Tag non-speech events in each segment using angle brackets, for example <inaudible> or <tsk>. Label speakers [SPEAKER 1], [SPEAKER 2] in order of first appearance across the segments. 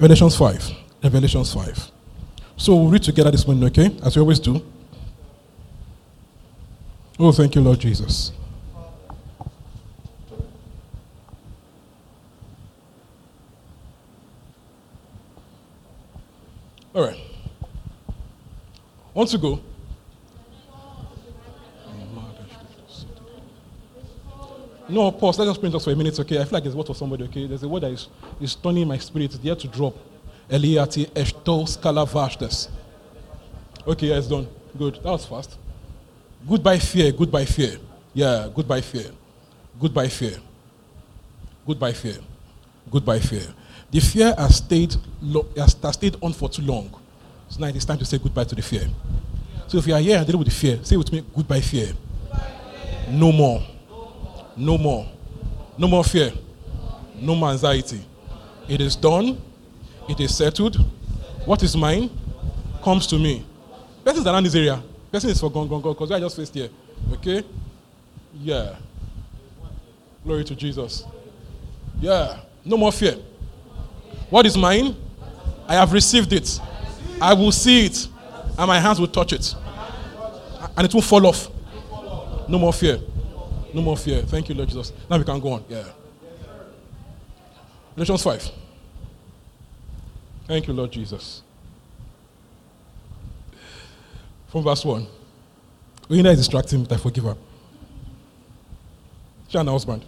[SPEAKER 1] Revelations 5. Revelations 5. So we'll read together this morning, okay? As we always do. Oh, thank you, Lord Jesus. All right. Want to go? No, pause. Let's just print just for a minute, okay? I feel like there's a word for somebody, okay? There's a word that is, is turning my spirit. It's there to drop. Eliati eshtos kalavashtes. Okay, yeah, it's done. Good. That was fast. Goodbye fear. Goodbye fear. Yeah, goodbye fear. Goodbye fear. Goodbye fear. Goodbye fear. The fear has stayed, lo- has, has stayed on for too long. So now it is time to say goodbye to the fear. So if you are here and dealing with the fear, say with me, goodbye fear. No more. No more. No more fear. No more anxiety. It is done. It is settled. What is mine comes to me. Persons around this area. Person is for gone, gone, gone, because I just faced here. Okay? Yeah. Glory to Jesus. Yeah. No more fear. What is mine? I have received it. I will see it. And my hands will touch it. And it will fall off. No more fear. No more fear. Thank you, Lord Jesus. Now we can go on. Yeah. Galatians 5. Thank you, Lord Jesus. From verse 1. Rina is distracting, but I forgive her. She an husband.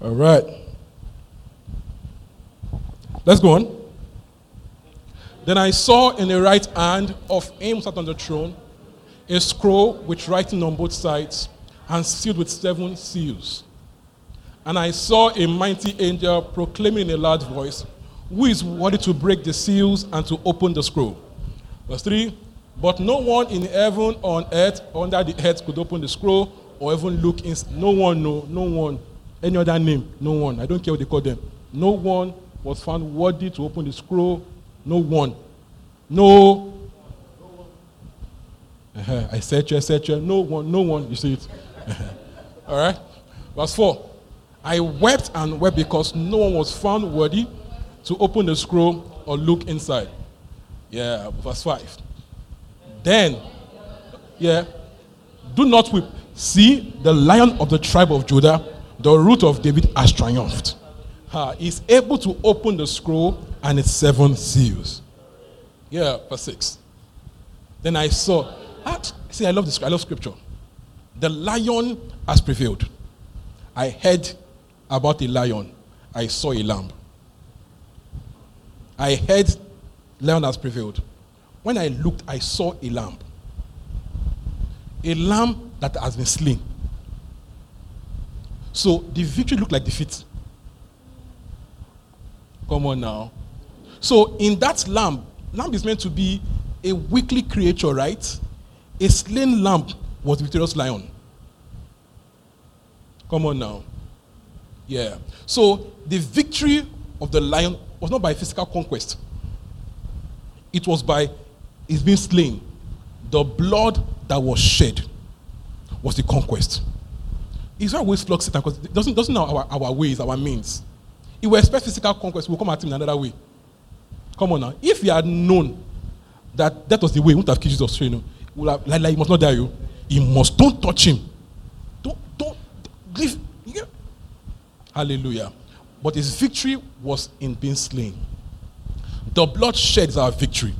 [SPEAKER 1] All right. Let's go on. Then I saw in the right hand of him sat on the throne a scroll with writing on both sides and sealed with seven seals. And I saw a mighty angel proclaiming in a loud voice, Who is worthy to break the seals and to open the scroll? Verse 3 But no one in heaven, on earth, under the earth could open the scroll or even look in. No one, no, no one. Any other name, no one. I don't care what they call them. No one was found worthy to open the scroll. No one. No. Uh-huh. I said, you, I said, you. no one, no one. You see it. <laughs> All right. Verse 4. I wept and wept because no one was found worthy to open the scroll or look inside. Yeah, verse 5. Then, yeah, do not weep. See, the lion of the tribe of Judah, the root of David, has triumphed. Uh, is able to open the scroll and its seven seals. Yeah, verse 6. Then I saw, ah, see, I love this, I love scripture. The lion has prevailed. I heard about a lion. I saw a lamb. I heard lion has prevailed. When I looked, I saw a lamb. A lamb that has been slain. So the victory looked like defeat. Come on now. So in that lamb, lamb is meant to be a weakly creature, right? A slain lamb was the victorious lion. Come on now. Yeah. So the victory of the lion was not by physical conquest. It was by his being slain. The blood that was shed was the conquest. Israel always flocks Satan because it doesn't, doesn't know our, our ways, our means. If we expect physical conquest, we'll come at him in another way. Come on now. If he had known that that was the way, he wouldn't have killed Jesus. You know, would have, like, like, he must not die. You, he must. Don't touch him. Don't, don't, leave. Yeah. Hallelujah. But his victory was in being slain. The blood shed is our victory.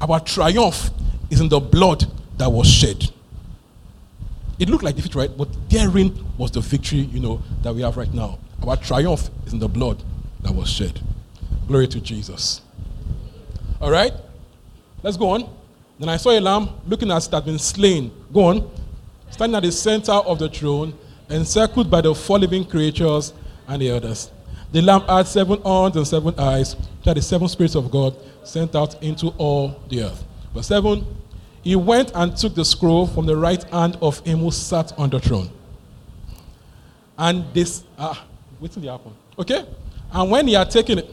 [SPEAKER 1] Our triumph is in the blood that was shed. It looked like defeat, right? But therein was the victory, you know, that we have right now. Our triumph is in the blood that was shed. Glory to Jesus. All right? Let's go on. Then I saw a lamb looking as it had been slain. Go on. Standing at the center of the throne, encircled by the four living creatures and the elders. The Lamb had seven horns and seven eyes, which are the seven spirits of God sent out into all the earth. Verse 7 He went and took the scroll from the right hand of him who sat on the throne. And this, ah, what's the happen? Okay? And when he had taken it,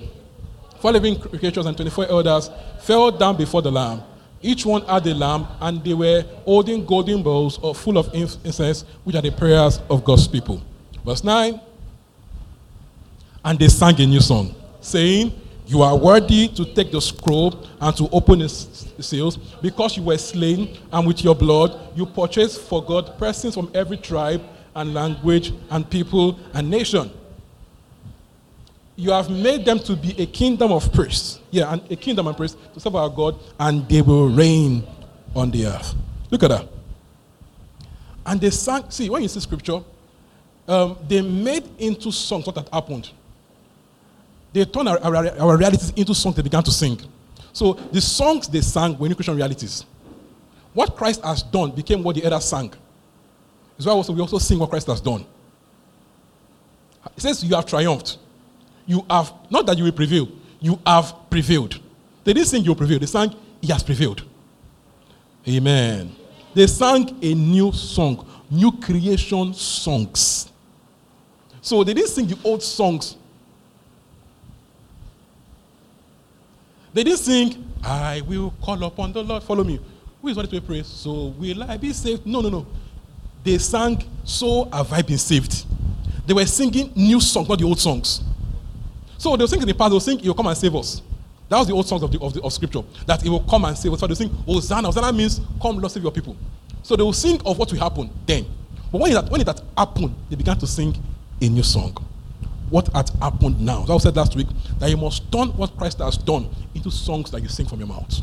[SPEAKER 1] four living creatures and 24 elders fell down before the Lamb. Each one had a lamb, and they were holding golden bowls full of incense, which are the prayers of God's people. Verse 9 And they sang a new song, saying, You are worthy to take the scroll and to open its seals, because you were slain, and with your blood you purchased for God persons from every tribe and language and people and nation you have made them to be a kingdom of priests. Yeah, and a kingdom of priests to serve our God, and they will reign on the earth. Look at that. And they sang, see, when you see scripture, um, they made into songs what had happened. They turned our, our, our, realities into songs they began to sing. So the songs they sang were new Christian realities. What Christ has done became what the others sang. That's why also, we also sing what Christ has done. It says, You have triumphed you have, not that you will prevail, you have prevailed. They didn't sing you prevail, they sang, He has prevailed. Amen. They sang a new song, new creation songs. So they didn't sing the old songs. They didn't sing, I will call upon the Lord, follow me. Who is ready to pray? So will I be saved? No, no, no. They sang, So have I been saved. They were singing new songs, not the old songs. So they'll sing in the past, they'll sing, He'll come and save us. That was the old songs of, the, of, the, of scripture. That He will come and save us. So they sing, Hosanna. Hosanna means, Come, Lord, save your people. So they will sing of what will happen then. But when it, when had happened, they began to sing a new song. What had happened now? So I said last week that you must turn what Christ has done into songs that you sing from your mouth.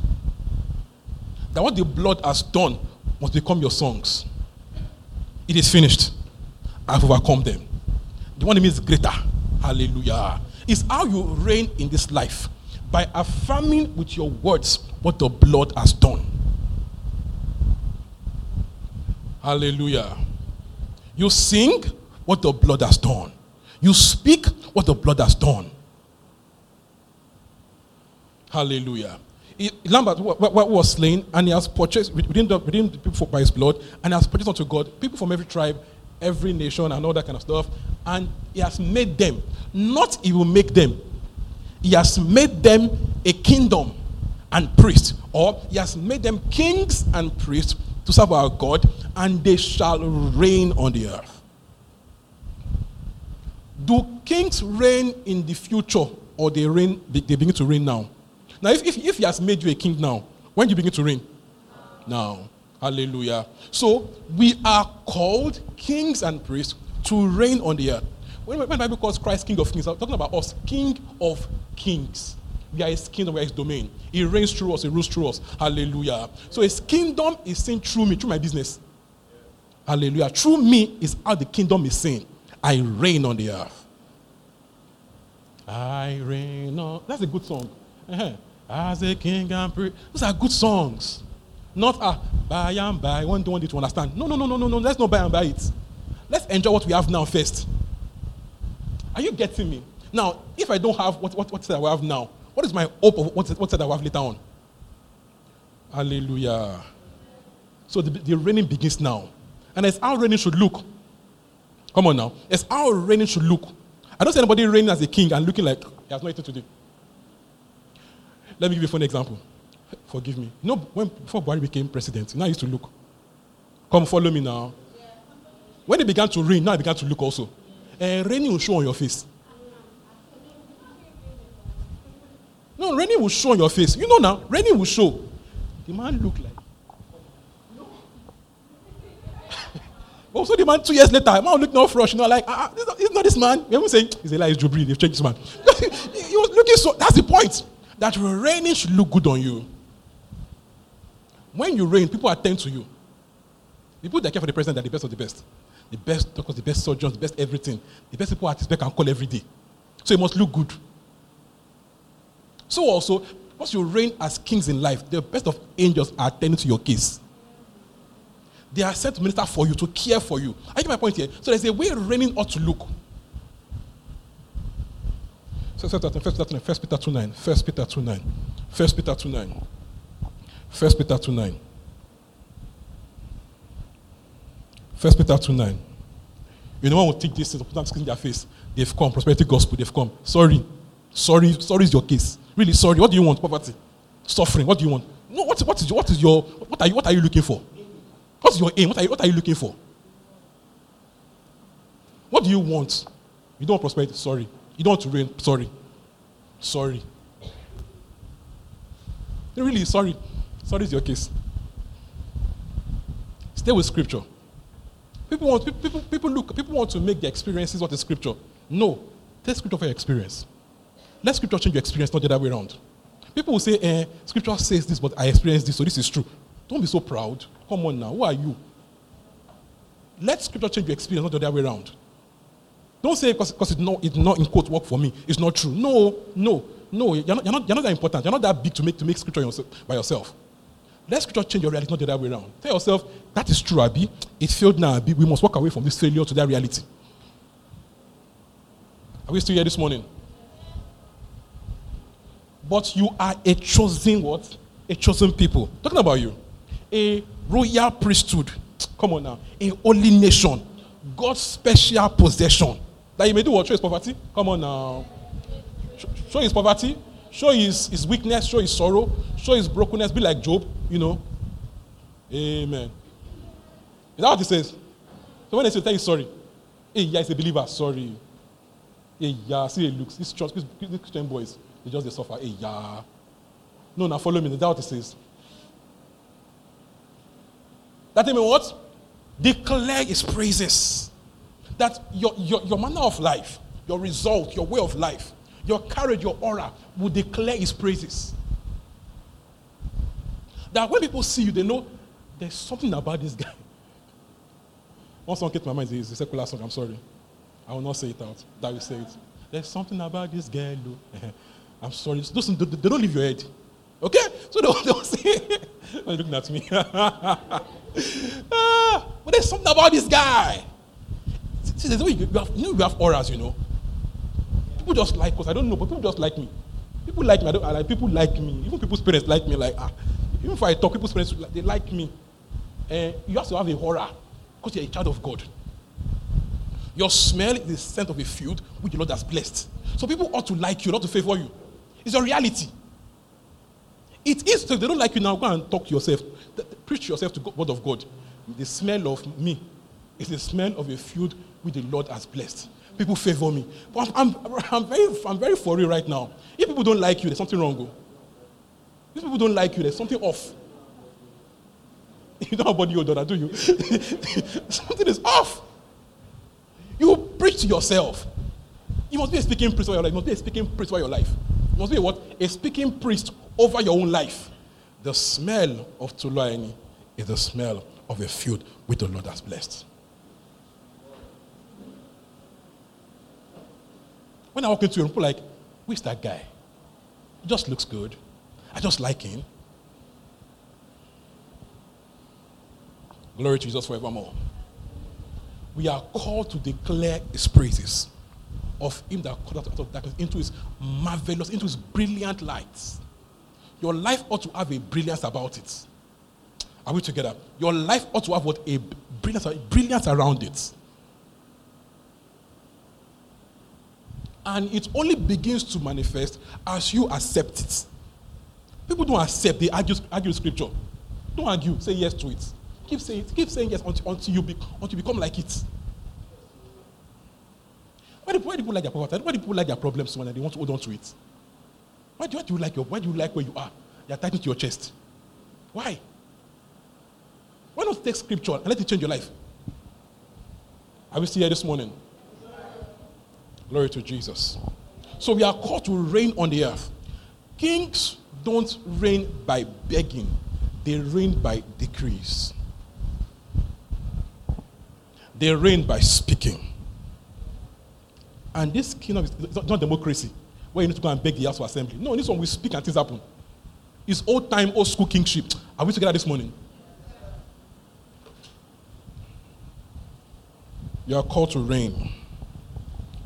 [SPEAKER 1] That what the blood has done must become your songs. It is finished. I've overcome them. The one that means greater. Hallelujah is how you reign in this life by affirming with your words what the blood has done. Hallelujah. You sing what the blood has done. You speak what the blood has done. Hallelujah. Lambert was slain, and he has purchased within the, within the people by his blood, and has purchased unto God people from every tribe, every nation, and all that kind of stuff. And he has made them not he will make them. He has made them a kingdom and priests, or he has made them kings and priests to serve our God, and they shall reign on the earth. Do kings reign in the future, or they reign? They begin to reign now. Now, if, if, if he has made you a king now, when do you begin to reign? Now. Hallelujah. So we are called kings and priests to reign on the earth. When, the Bible calls Christ King of Kings, I'm talking about us, King of Kings. We are his kingdom, we are his domain. He reigns through us, he rules through us. Hallelujah. So his kingdom is seen through me, through my business. Hallelujah. Through me is how the kingdom is seen. I reign on the earth. I reign on. That's a good song. Uh-huh. As a king and priest. Those are good songs. Not ah, buy and buy. One don't want you to understand. No, no, no, no, no, no. Let's not buy and buy it. Let's enjoy what we have now first. Are you getting me? Now, if I don't have what, what, what I have now, what is my hope of what, what I have later on? Hallelujah. So the, the reigning begins now. And it's how reigning should look. Come on now. It's how reigning should look. I don't see anybody reigning as a king and looking like he has nothing to do. Let me give you a funny example. Forgive me. Know, when, before Buhari became president, now I used to look. Come follow me now. When he began to rain, now he began to look also uh, raining will show on your face. No, raining will show on your face. You know now, raining will show. The man look like. <laughs> also, the man two years later, man look no fresh. You know, like, ah, ah this, not this man. We saying he's a lie, he's Jubril. They've changed this man. <laughs> he was looking so. That's the point. That raining should look good on you. When you reign, people attend to you. People that care for the president are the best of the best the best doctors, the best surgeons, the best everything, the best people artists they can call every day. So it must look good. So also, once you reign as kings in life, the best of angels are attending to your case. They are sent to minister for you, to care for you. I get my point here. So there's a way reigning ought to look. First Peter 2 9. First Peter 2 9. First Peter 2 9. First Peter 2 9. First Peter 2 9. First Peter 2 9. You know one will take this and put in their face. They've come, prosperity gospel, they've come. Sorry. Sorry, sorry is your case. Really sorry. What do you want? Poverty. Suffering. What do you want? No, what, what is what is your what are you what are you looking for? What's your aim? What are you what are you looking for? What do you want? You don't want prosperity, sorry. You don't want to reign, sorry. Sorry. Really, sorry. Sorry is your case. Stay with scripture. People want people, people look, people want to make their experiences what is scripture. No. Take scripture for your experience. Let scripture change your experience, not the other way around. People will say, eh, scripture says this, but I experienced this, so this is true. Don't be so proud. Come on now. Who are you? Let scripture change your experience, not the other way around. Don't say because, it's not, it's not in quote work for me. It's not true. No, no, no. You're not, you're not, you're not that important. You're not that big to make, to make scripture yourself, by yourself. Let scripture change your reality, not the other way around. Tell yourself, that is true, Abi. It failed now, Abi. We must walk away from this failure to that reality. Are we still here this morning? But you are a chosen what? A chosen people. Talking about you. A royal priesthood. Come on now. A holy nation. God's special possession. That you may do what? Show his poverty? Come on now. Show his poverty. Show his, his weakness. Show his sorrow. Show his brokenness. Be like Job, you know. Amen. Is that what he says? So when they say, tell you sorry. Hey, yeah, he's a believer. Sorry. Hey, yeah, see it looks. These, church, these Christian boys, they just they suffer. Hey, yeah. No, now follow me. Is that what he says? That means what? Declare his praises. That your, your, your manner of life, your result, your way of life, your courage, your aura will declare his praises. That when people see you, they know there's something about this guy. <laughs> One song came to my mind is a secular song, I'm sorry. I will not say it out. That will say it. There's something about this girl. <laughs> I'm sorry. They don't leave your head. Okay? So <laughs> they don't say, Why looking at me? ah, but there's something about this guy. See, there's way you, have, you know, you have auras, you know. People just like us. I don't know, but people just like me. People like me. I don't, I like people like me. Even people's parents like me. Like ah, even if I talk, people's parents they like me. Uh, you have to have a aura because you're a child of God. Your smell is the scent of a field which the Lord has blessed. So people ought to like you, not to favor you. It's your reality. It is. So if they don't like you now, go and talk to yourself. Preach yourself to God, word of God. The smell of me is the smell of a field which the Lord has blessed. People favor me. But I'm, I'm, I'm, very, I'm very for real right now. If people don't like you, there's something wrong. Go. If people don't like you, there's something off. <laughs> You don't have body odor, do you? <laughs> something is off. You preach to yourself. You must be a speaking priest over your life. You must be a speaking priest over your life. You must be a what? A speaking priest over your own life. The smell of Tolu Ayeni is the smell of a field which the Lord has blessed. When I walk into a room, people like, who is that guy? He just looks good. I just like him. Glory to Jesus forevermore. We are called to declare his praises of him that called out of darkness into his marvelous, into his brilliant lights. Your life ought to have a brilliance about it. Are we together? Your life ought to have what a brilliance, a brilliance around it. And it only begins to manifest as you accept it. People don't accept, they argue, argue scripture. Don't argue, say yes to it. Keep saying, it, keep saying yes until, until, you, be, until you become like it. Why do, why do people like their poverty? Why do people like their problems when they want to hold on to it? Why do, why do you like your, why do you like where you are? You're tightened to your chest. Why? Why not take scripture and let it change your life? Are we still here this morning? Glory to Jesus. So we are called to reign on the earth. Kings don't reign by begging, they reign by decrees. They reign by speaking. And this kingdom is not democracy where you need to go and beg the house of assembly. No, this one we speak and things happen. It's old time, old school kingship. Are we together this morning? You are called to reign.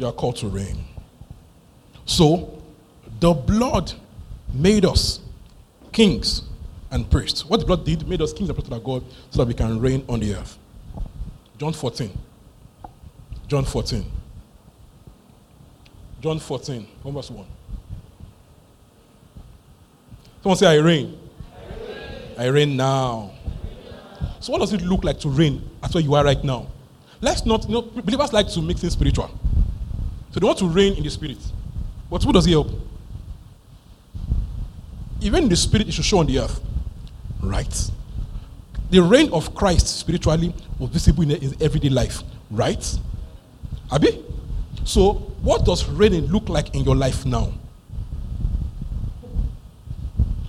[SPEAKER 1] You are called to reign. So, the blood made us kings and priests. What the blood did made us kings and priests of God so that we can reign on the earth. John 14. John 14. John 14, 1 verse 1. Someone say, I reign. I reign, I reign now. So, what does it look like to reign at where you are right now? Let's not, you know, believers like to mix things spiritual. So, they want to reign in the spirit. But who does he help? Even the spirit, it should show on the earth. Right? The reign of Christ spiritually was visible in his everyday life. Right? Abi? So, what does reigning look like in your life now?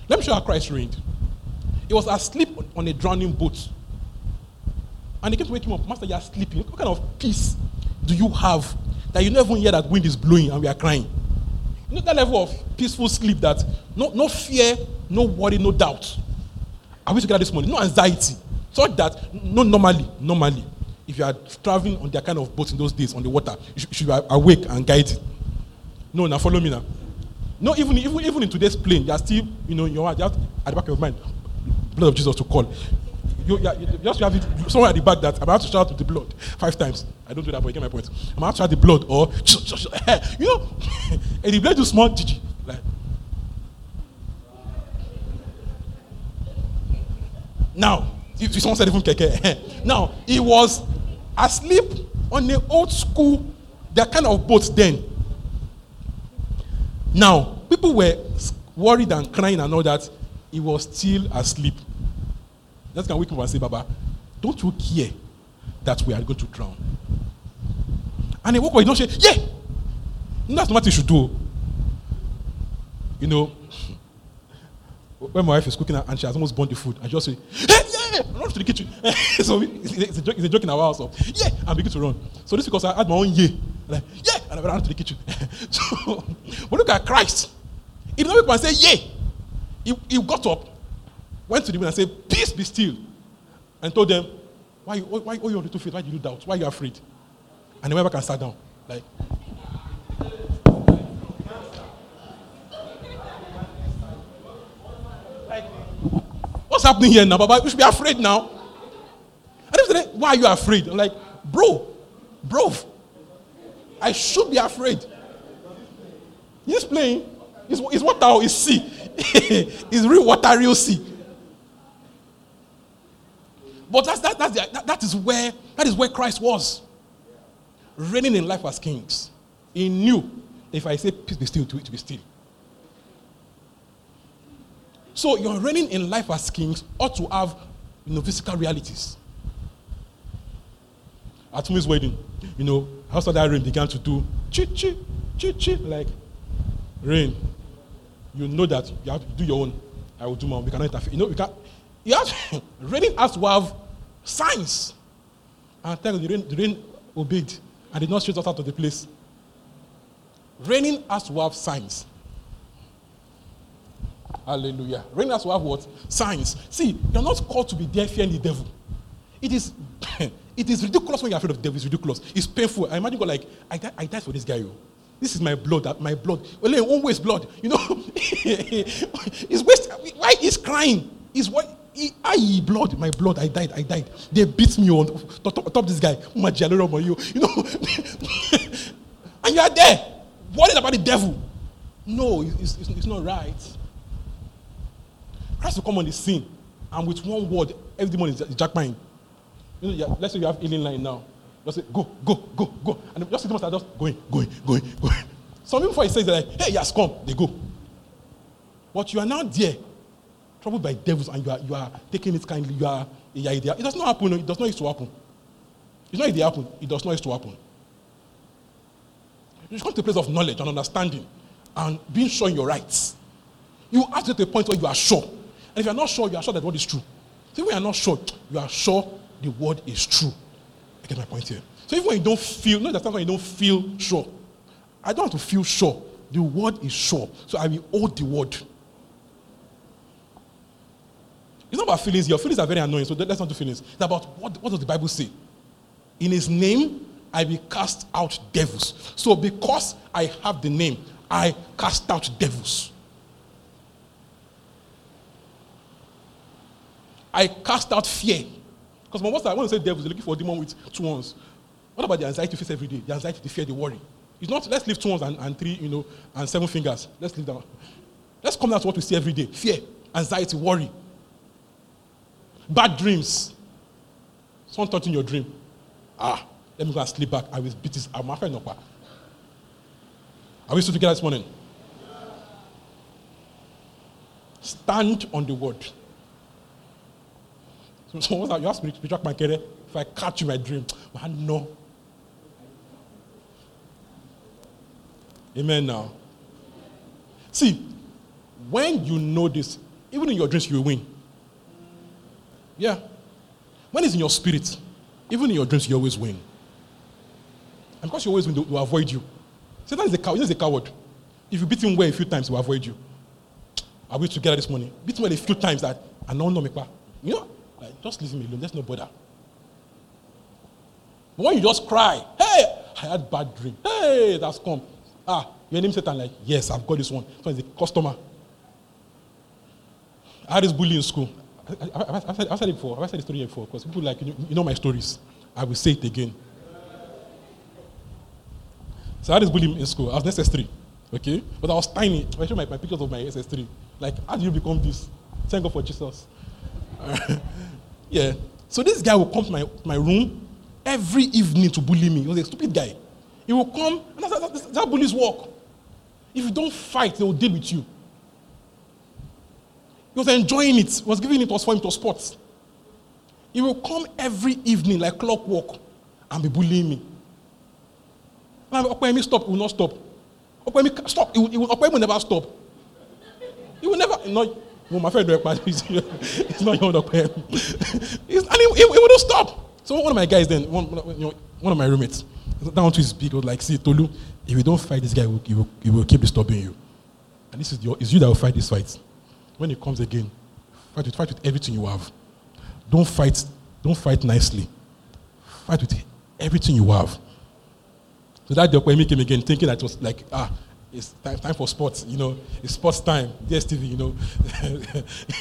[SPEAKER 1] Let me show how Christ reigned. He was asleep on a drowning boat. And they came to wake him up. Master, you are sleeping. What kind of peace do you have that you never hear that wind is blowing and we are crying? You know that level of peaceful sleep that no, no fear, no worry, no doubt. I wish to get this morning. No anxiety. So that, no, normally, normally, if you are traveling on that kind of boat in those days on the water, you should, should be awake and guided. No, now follow me now. No, even, even, even in today's plane, you are still, you know, you have at the back of your mind, blood of Jesus to call. You, you, you just have it, somewhere at the back that I'm about to shout with the blood five times. I don't do that, but you get my point. I'm about to shout the blood or, <laughs> you know, <laughs> <laughs> and the blood do small, Gigi. Like, now, if someone said even keke, now he was asleep on the old school, that kind of boat then. Now, people were worried and crying and all that. He was still asleep. Just can wake up and say, Baba, don't you care that we are going to drown? And he woke up, he don't say, Yeah! That's not what you should do. You know, when my wife is cooking and she has almost burned the food, I just say, Hey, yeah! Run to the kitchen. <laughs> so it's a, joke, it's a joke in our house. So, yeah! And begin to run. So this is because I had my own yeah. Like, yeah! And I ran to the kitchen. <laughs> so, <laughs> but look at Christ. Did not and say, Yeah! He, he got up went to the wind and said, Peace be still. And told them, Why, why, why are you on the two feet? Why do you doubt? Why are you afraid? And went back and sat down. Like, like what's happening here now, Baba? You should be afraid now. And they said, Why are you afraid? I'm like, Bro, bro, I should be afraid. He's playing. It's, it's water, it's sea. <laughs> it's real water, real sea. But that's, that, that's the, that, that, is where, that is where Christ was. Reigning in life as kings. He knew if I say peace be still, to it to be still. So your reigning in life as kings ought to have you know, physical realities. At Tumi's wedding, you know, how that rain began to do chi chi chi chi like rain. You know that you have to do your own. I will do my own. We cannot interfere. You know, we can you have <laughs> reigning has to have signs. And you, the rain, the rain obeyed and did not shoot us out of the place. Raining has to have signs. Hallelujah. Raining has to have what? Signs. See, you're not called to be there fearing the devil. It is <clears throat> it is ridiculous when you're afraid of the devil. It's ridiculous. It's painful. I imagine God like, I, die, I died for this guy. Yo. This is my blood. My blood. Well, own waste blood. You know, <laughs> it's waste. Why is crying? Is what I blood, my blood, I died, I died. They beat me on top, top this guy, you know, <laughs> and you are there, worried about the devil. No, it's, it's, it's not right. Christ will come on the scene, and with one word, every demon is jackmine. You know, let's say you have healing line now. Just say, go, go, go, go. And just see them start just going, going, going, going. Some people before he says, like, hey, yes, come, they go. But you are now there troubled by devils and you are, you are taking it kindly, you are, you are It does not happen. It does not used to happen. It's not it happen. It does not used to happen. You come to a place of knowledge and understanding and being sure in your rights. You have to a point where you are sure. And if you are not sure, you are sure that the word is true. So if you are not sure, <tsk> you are sure the word is true. I get my point here. So even when you don't feel, no, that's not when you don't feel sure. I don't have to feel sure. The word is sure. So I will hold the word. It's not about feelings Your Feelings are very annoying, so let's not do feelings. It's about what, what does the Bible say? In his name, I will cast out devils. So because I have the name, I cast out devils. I cast out fear. Because most I want to say devils, they're looking for a demon with two ones. What about the anxiety you face every day? The anxiety, the fear, the worry. It's not let's leave two ones and, and three, you know, and seven fingers. Let's leave that. Let's come down to what we see every day. Fear, anxiety, worry. Bad dreams. Someone thought in your dream. Ah, let me go and sleep back. I will beat this. I'm afraid no Are we still together this morning? Stand on the word. So, so what's that? You ask me to my career. If I catch you in my dream, man, no. Amen now. See, when you know this, even in your dreams, you will win. Yeah. When it's in your spirit, even in your dreams, you always win. And because you always win, they will avoid you. Satan is a coward. He's a coward. If you beat him well a few times, he will avoid you. <tsk> Are we together this morning? Beat him well a few times that I know me. You know, like, just leave me alone. There's no bother. But when you just cry, hey, I had bad dream. Hey, that's come. Ah, your name Satan, like, yes, I've got this one. So he's a customer. I had this bully in school. I, I, said, said it before. I've said the story before because people like, you know, my stories. I will say it again. So I had this bully in school. I was in SS3, okay? But I was tiny. I showed my, my pictures of my SS3. Like, how do you become this? Thank God for Jesus. <laughs> yeah. So this guy will come to my, my room every evening to bully me. He was a stupid guy. He will come, and that's, that's, that's how bullies work. If you don't fight, they will deal with you. He was enjoying it. He was giving it was for him to sports. He will come every evening like clockwork and be bullying me. And Okwemi stop, he will not stop. Okwemi stop, he will, he will, Okwemi never stop. He will never, no, well, my friend, it's <laughs> not your Okwemi. <laughs> and he, he, he wouldn't stop. So one of my guys then, one, you know, one of my roommates, down to his big, was like, see, Tolu, if you don't fight this guy, he will, he will, he will keep disturbing you. And this is your, it's you that will fight this fight. When he comes again, fight with, fight with everything you have. Don't fight, don't fight nicely. Fight with everything you have. So that when came again, thinking that it was like, ah, it's time, time for sports, you know, it's sports time, DSTV, you know.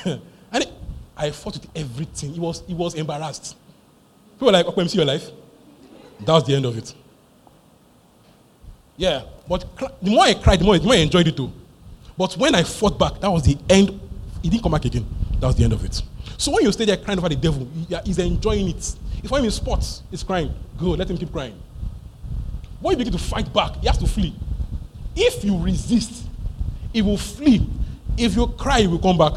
[SPEAKER 1] <laughs> and it, I fought with everything. He was, he was embarrassed. People were like, okay, see your life. That was the end of it. Yeah, but the more I cried, the more, the more I enjoyed it too. But when I fought back, that was the end. He didn't come back again. That was the end of it. So when you stay there crying over the devil, he's enjoying it. If I'm in sports, he's crying. Good, let him keep crying. When you begin to fight back, he has to flee. If you resist, he will flee. If you cry, he will come back.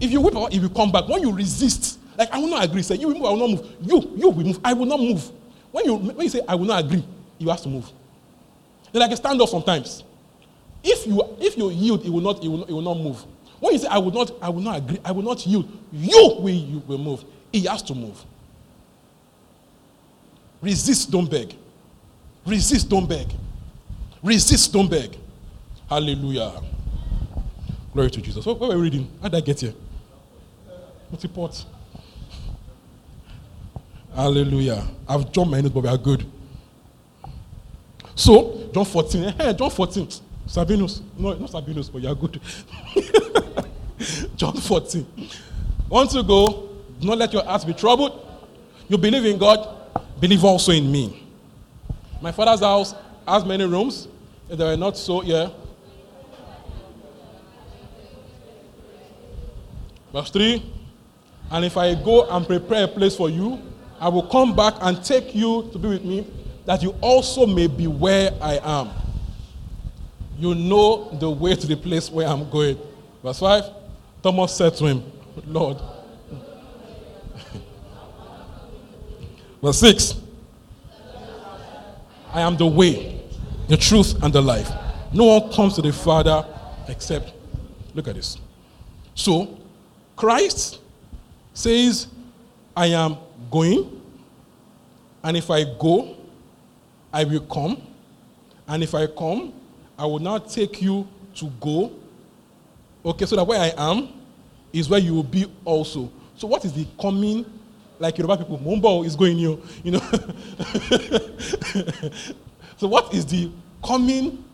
[SPEAKER 1] If you out, he will come back. When you resist, like I will not agree, say you will move, I will not move. You, you will move, I will not move. When you when you say I will not agree, you have to move. Then I can stand up sometimes. If you if you yield, it will not, it will, it will not move. When you say I will not, I will not agree, I will not yield, you will, you will move. He has to move. Resist, don't beg. Resist, don't beg. Resist, don't beg. Hallelujah. Glory to Jesus. What, what were we reading? How did I get here? Multiport. Hallelujah. I've jumped my notes, but we are good. So, John 14. Hey, John 14. Sabinus. No, not Sabinus, but you are good. <laughs> John 14. Want to go? Do not let your hearts be troubled. You believe in God, believe also in me. My father's house has many rooms. If they were not so, yeah. Verse 3 And if I go and prepare a place for you, I will come back and take you to be with me, that you also may be where I am. You know the way to the place where I'm going. Verse 5 Thomas said to him, Lord. <laughs> Verse 6 I am the way, the truth, and the life. No one comes to the Father except. Look at this. So, Christ says, I am going, and if I go, I will come, and if I come, I will now take you to go. Okay, so that where I am is where you will be also. So, what is the coming? Like Yoruba people, Mumbo is going you, you know. <laughs> so, what is the coming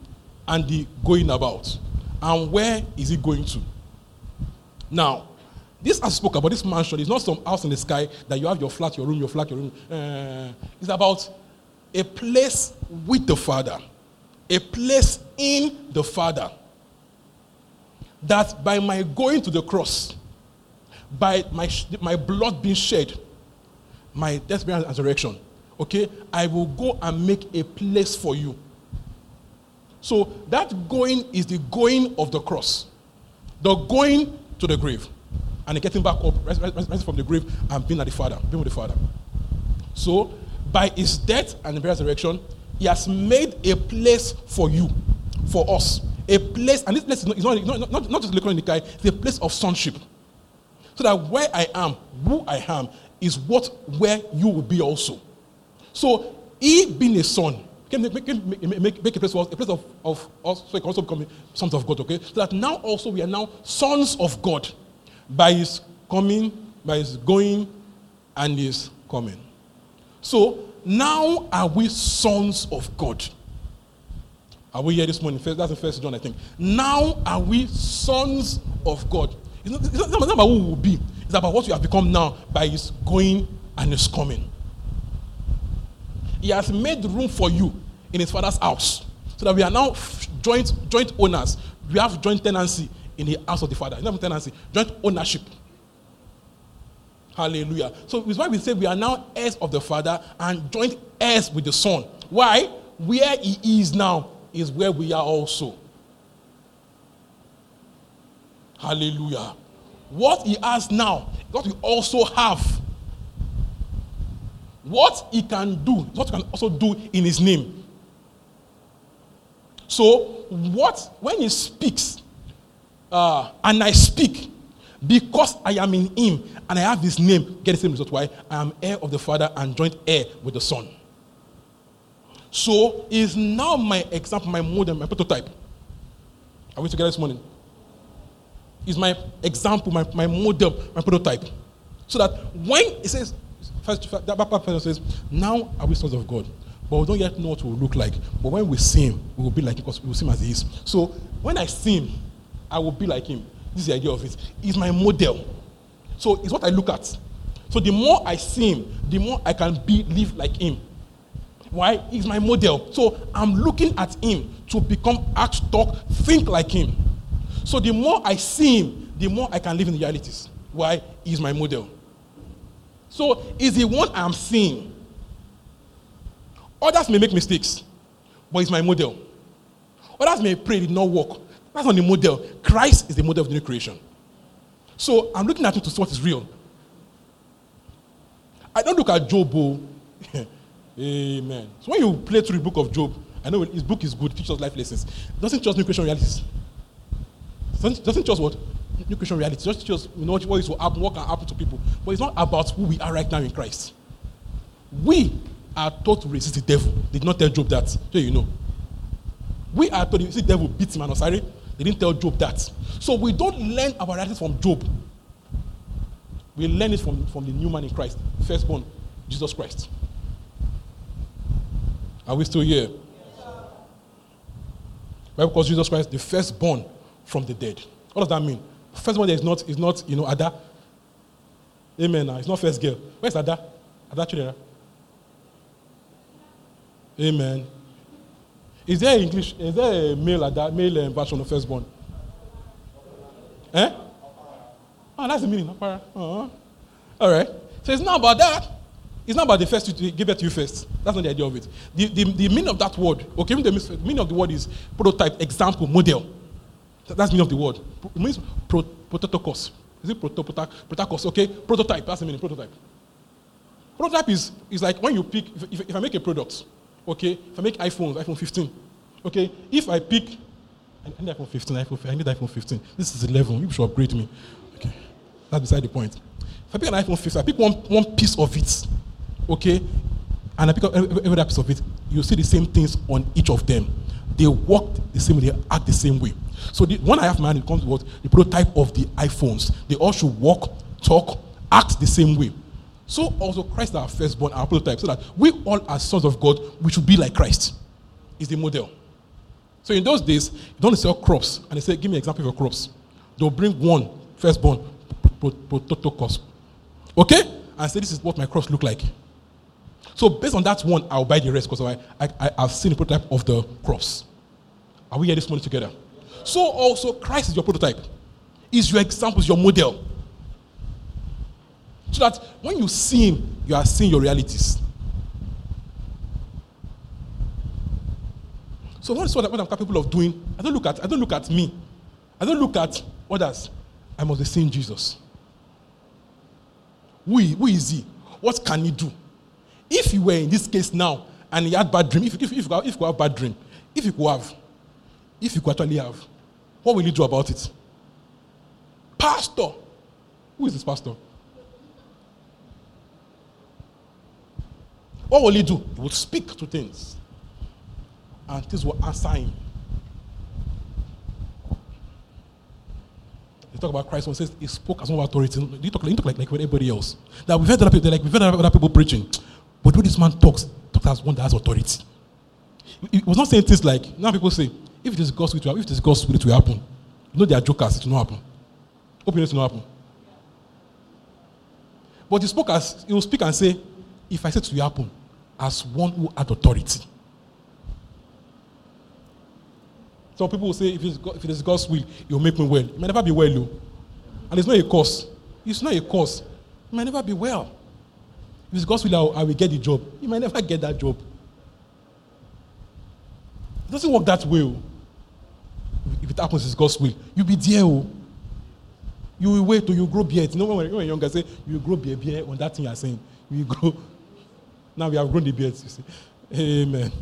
[SPEAKER 1] and the going about. And where is it going to? Now, this I spoke about this mansion is not some house in the sky that you have your flat, your room, your flat, your room. Uh, it's about a place with the Father, a place in the Father. That by my going to the cross, by my, my blood being shed, my death, burial, and resurrection, okay, I will go and make a place for you. So that going is the going of the cross, the going to the grave, and getting back up, rising from the grave, and being at the Father, being with the Father. So by his death and resurrection, he has made a place for you, for us. A place, and this place is not, is not, not, not, just Lekon Nikai, it's a place of sonship. So that where I am, who I am, is what where you will be also. So he being a son, can make, make, make, make a place for us, a place of, of us, so it can also become sons of God, okay? So that now also we are now sons of God by his coming, by his going, and his coming. So now are we sons of God? Are we here this morning? That's in First John, I think. Now are we sons of God? It's not, it's not about who we will be. It's about what we have become now by His going and His coming. He has made room for you in His Father's house, so that we are now joint joint owners. We have joint tenancy in the house of the Father. Not tenancy, joint ownership. Hallelujah. So it's why we say we are now heirs of the Father and joint heirs with the Son. Why? Where He is now is where we are also. Hallelujah. What He has now, what we also have. What He can do, what He can also do in His name. So, what, when He speaks, uh, and I speak, because I am in him and I have his name, get the same result. Why? I am heir of the Father and joint heir with the Son. So is now my example, my model, my prototype. Are we together this morning? Is my example, my, my model, my prototype. So that when it says, first, that first says, now are we sons of God? But we don't yet know what we will look like. But when we see him, we will be like him because we will see him as he is. So when I see him, I will be like him. This is the idea of it. He's my model. So it's what I look at. So the more I see him, the more I can be live like him. Why? He's my model. So I'm looking at him to become act, talk, think like him. So the more I see him, the more I can live in realities. Why? He's my model. So is the one I'm seeing. Others may make mistakes, but he's my model. Others may pray, did not work, that's not the model. Christ is the model of the new creation. So I'm looking at him to see what is real. I don't look at Job. Oh. <laughs> Amen. So when you play through the book of Job, I know his book is good, teaches life lessons. It doesn't just new creation realities. It doesn't, doesn't just what? New creation realities. Just just you know what is will happen, what can happen to people. But it's not about who we are right now in Christ. We are taught to resist the devil. Did not tell Job that. So you know. We are taught to see the devil beat him and sorry. They didn't tell Job that. So we don't learn our realities from Job. We learn it from, from the new man in Christ, firstborn, Jesus Christ. Are we still here? Why? Because Jesus Christ, the firstborn from the dead. What does that mean? Firstborn is not, is not you know, Ada. Amen. It's not first girl. Where's Ada? Ada Chidera. Amen. Is there English? Is there a male that male uh, version of firstborn? Eh? Oh, that's the meaning. Uh-huh. All right. So it's not about that. It's not about the first to give it to you first. That's not the idea of it. The, the, the meaning of that word, okay, the meaning of the word is prototype, example, model. That's the meaning of the word. It means pro, prototokos. Is it proto, protokos? Okay, prototype. That's the meaning. Prototype. Prototype is, is like when you pick. If, if I make a product, Okay, if I make iPhones, iPhone 15. Okay, if I pick, I need iPhone 15, iPhone, I need iPhone 15. This is 11. You should upgrade me. Okay, that's beside the point. If I pick an iPhone 15, I pick one, one piece of it. Okay, and I pick up every, every piece of it. You see the same things on each of them. They walk the same way, they act the same way. So the one I have mind, it comes with the prototype of the iPhones. They all should walk, talk, act the same way. So also Christ our firstborn, our prototype, so that we all as sons of God, we should be like Christ. Is the model. So in those days, you don't sell crops, and they say, "Give me an example of your crops." They'll bring one firstborn prototokos, okay, and say, "This is what my crops look like." So based on that one, I'll buy the rest because I, I, I, have seen the prototype of the crops. Are we here this morning together? So also Christ is your prototype, is your example, is your model. So that when you see him, you are seeing your realities. So what is what, I'm capable of doing? I don't look at I don't look at me. I don't look at others. I must be seeing Jesus. Who, who is he? What can he do? If you were in this case now and he had bad dream, if, if, if, if you have bad dream, if you could have, if you could actually have, what will you do about it? Pastor. Who is this pastor? What will he do? He will speak to things. And things will answer him. They talk about Christ when says he spoke as one authority. He talk, talk like, like everybody else. That we've heard other people, like we've heard other people preaching. But when this man talks, talks as one that has authority. He was not saying things like, now people say, if it is God's will, if it is God's will, it will happen. You know they are jokers, it will not happen. Hope it will not happen. But he spoke as, he will speak and say, if I say it will happen, as one who had authority. Some people will say, if, it's God, if it is God's will, it will make me well. It may never be well, though. And it's not a cause. It's not a cause. It may never be well. If it's God's will, I will, get the job. You might never get that job. It doesn't work that way. Oh. If it happens, it's God's will. You'll be there. Oh. You will wait till you grow beard. You know when you're younger, say you grow beard, beard on that thing you're saying. You grow. Now we have grown the beards. You see. Amen.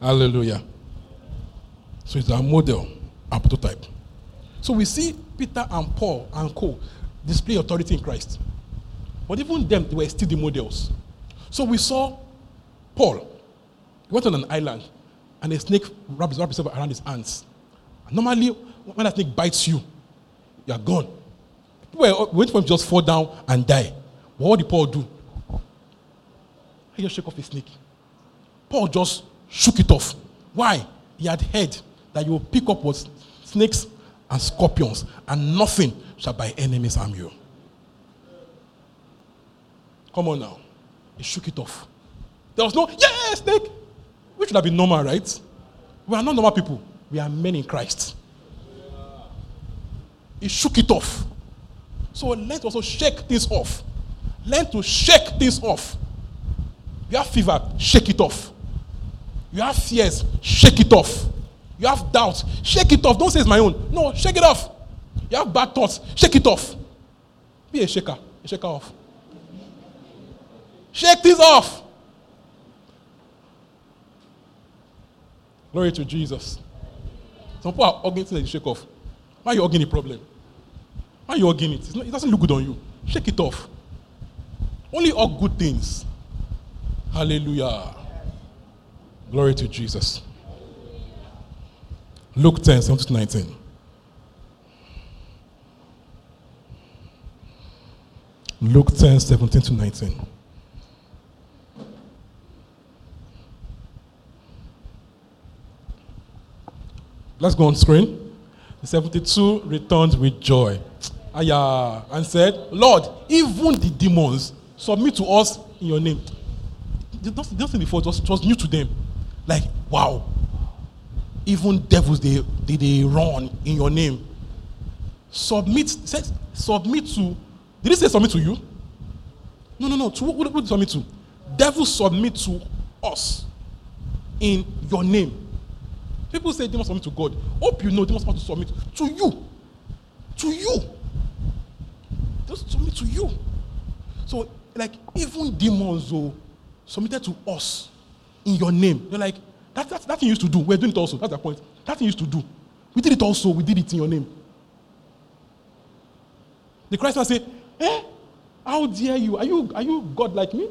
[SPEAKER 1] Hallelujah. So it's our model, our prototype. So we see Peter and Paul and Co. display authority in Christ. But even them, they were still the models. So we saw Paul. He went on an island and a snake wrapped itself around his hands. And normally, when a snake bites you, you are gone. People were waiting for him to just fall down and die. What did Paul do? He just shake off a snake. Paul just shook it off. Why? He had heard that you will pick up what snakes and scorpions, and nothing shall by enemies harm you. Come on now. He shook it off. There was no, yeah, snake. Which would have been normal, right? We are not normal people. We are men in Christ. He shook it off. So to also shake this off. Learn to shake this off. You have fever, shake it off. You have fears, shake it off. You have doubts, shake it off. Don't say it's my own. No, shake it off. You have bad thoughts, shake it off. Be a shaker, a shaker off. Shake this off. Glory to Jesus. Some people are hugging things that shake off. Why are you hugging the problem? Why are you hugging it? Not, it doesn't look good on you. Shake it off. Only all good things. Hallelujah. Glory to Jesus. Luke 10, 17 to 19. Luke 10, 17 to 19. Let's go on screen. The 72 returned with joy. Aya, and said, Lord, even the demons submit to us in your name. Nothing before, it was, it was new to them. Like, wow. Even devils, they, they, they run in your name. Submit, said, submit to, did he say submit to you? No, no, no. To what, what, what submit to? Devils submit to us in your name. People say must submit to God. Hope you know they must to submit to you. To you. Must submit to you. So, like, even demons oh, submitted to us in your name. They're like, that, that, that thing used to do. We're doing it also. That's the point. That thing used to do. We did it also. We did it in your name. The Christ will say, Eh? How dare you? Are you, are you God like me?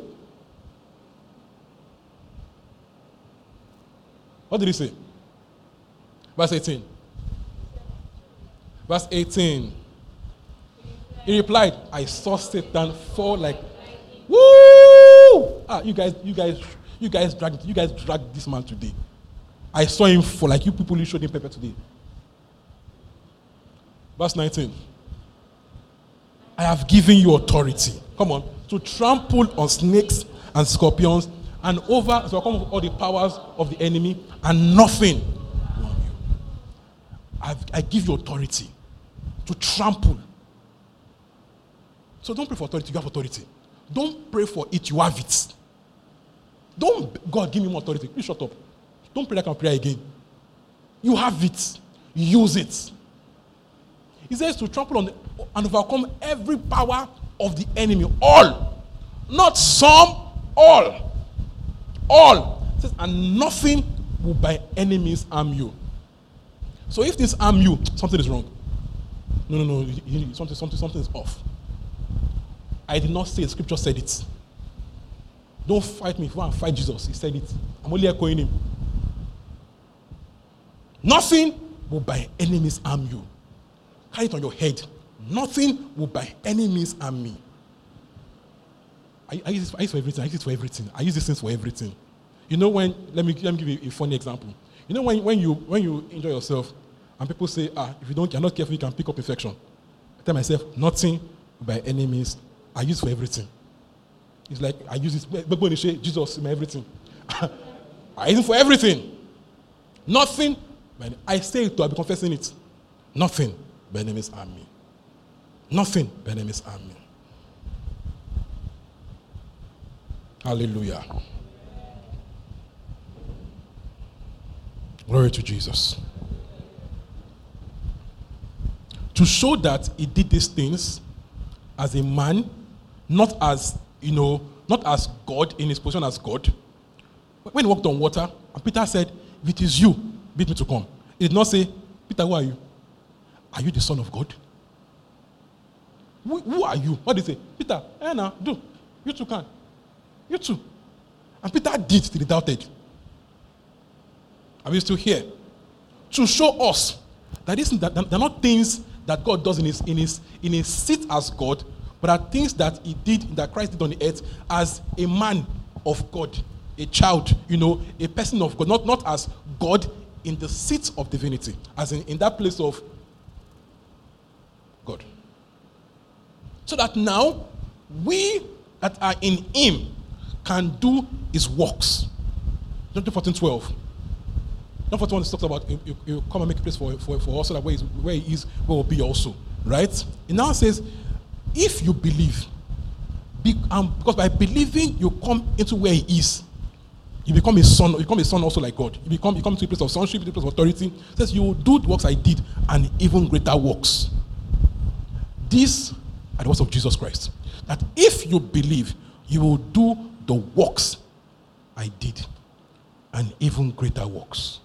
[SPEAKER 1] What did he say? Verse 18. Verse 18. He replied, I saw Satan fall like woo! Ah, you guys, you guys, you guys dragged you guys dragged this man today. I saw him fall like you people you showed him paper today. Verse 19. I have given you authority. Come on. To trample on snakes and scorpions and over so come all the powers of the enemy and nothing. I've, I give you authority to trample. So don't pray for authority, you have authority. Don't pray for it, you have it. Don't, God, give me more authority. Please shut up. Don't pray like I can pray again. You have it. Use it. He says to trample on the, and overcome every power of the enemy. All. Not some, all. All. Says, and nothing will by enemies harm you. So if this harm you, something is wrong. No, no, no. Something, something, something is off. I did not say it. Scripture said it. Don't fight me. Want to fight Jesus, he said it. I'm only echoing him. Nothing will by enemies harm you. Carry it on your head. Nothing will by any means harm me. I, I, use this, I use for everything. I use it for everything. I use these things for everything. You know when? Let me let me give you a funny example. You know when, when you when you enjoy yourself, and people say, ah, if you don't, you're not careful, you can pick up infection. I tell myself, nothing by any means. I use for everything. It's like I use say Jesus, my everything, <laughs> I use it for everything. Nothing. I say it to. I'll be confessing it. Nothing by enemies harm me. Nothing by enemies harm me. Hallelujah. Glory to Jesus. To show that he did these things as a man, not as, you know, not as God in his position as God. When he walked on water, and Peter said, If it is you, bid me to come. He did not say, Peter, who are you? Are you the Son of God? Who, who are you? What did he say? Peter, eh now, do. You too can. You too. And Peter did till he doubted. Are we still here? To show us that they're not things that God does in his, in, his, in his seat as God, but are things that he did, that Christ did on the earth as a man of God, a child, you know, a person of God, not, not as God in the seat of divinity, as in, in that place of God. So that now we that are in him can do his works. John 14 12. John 14 talks about you, you, come and make a place for, for, for us so that where, where he is, where will be also. Right? It now says, if you believe, be, um, because by believing you come into where he is, you become a son, you become a son also like God. You become you come to a place of sonship, a place of authority. It says you will do the works I did and even greater works. These are the words of Jesus Christ. That if you believe, you will do the works I did and even greater works.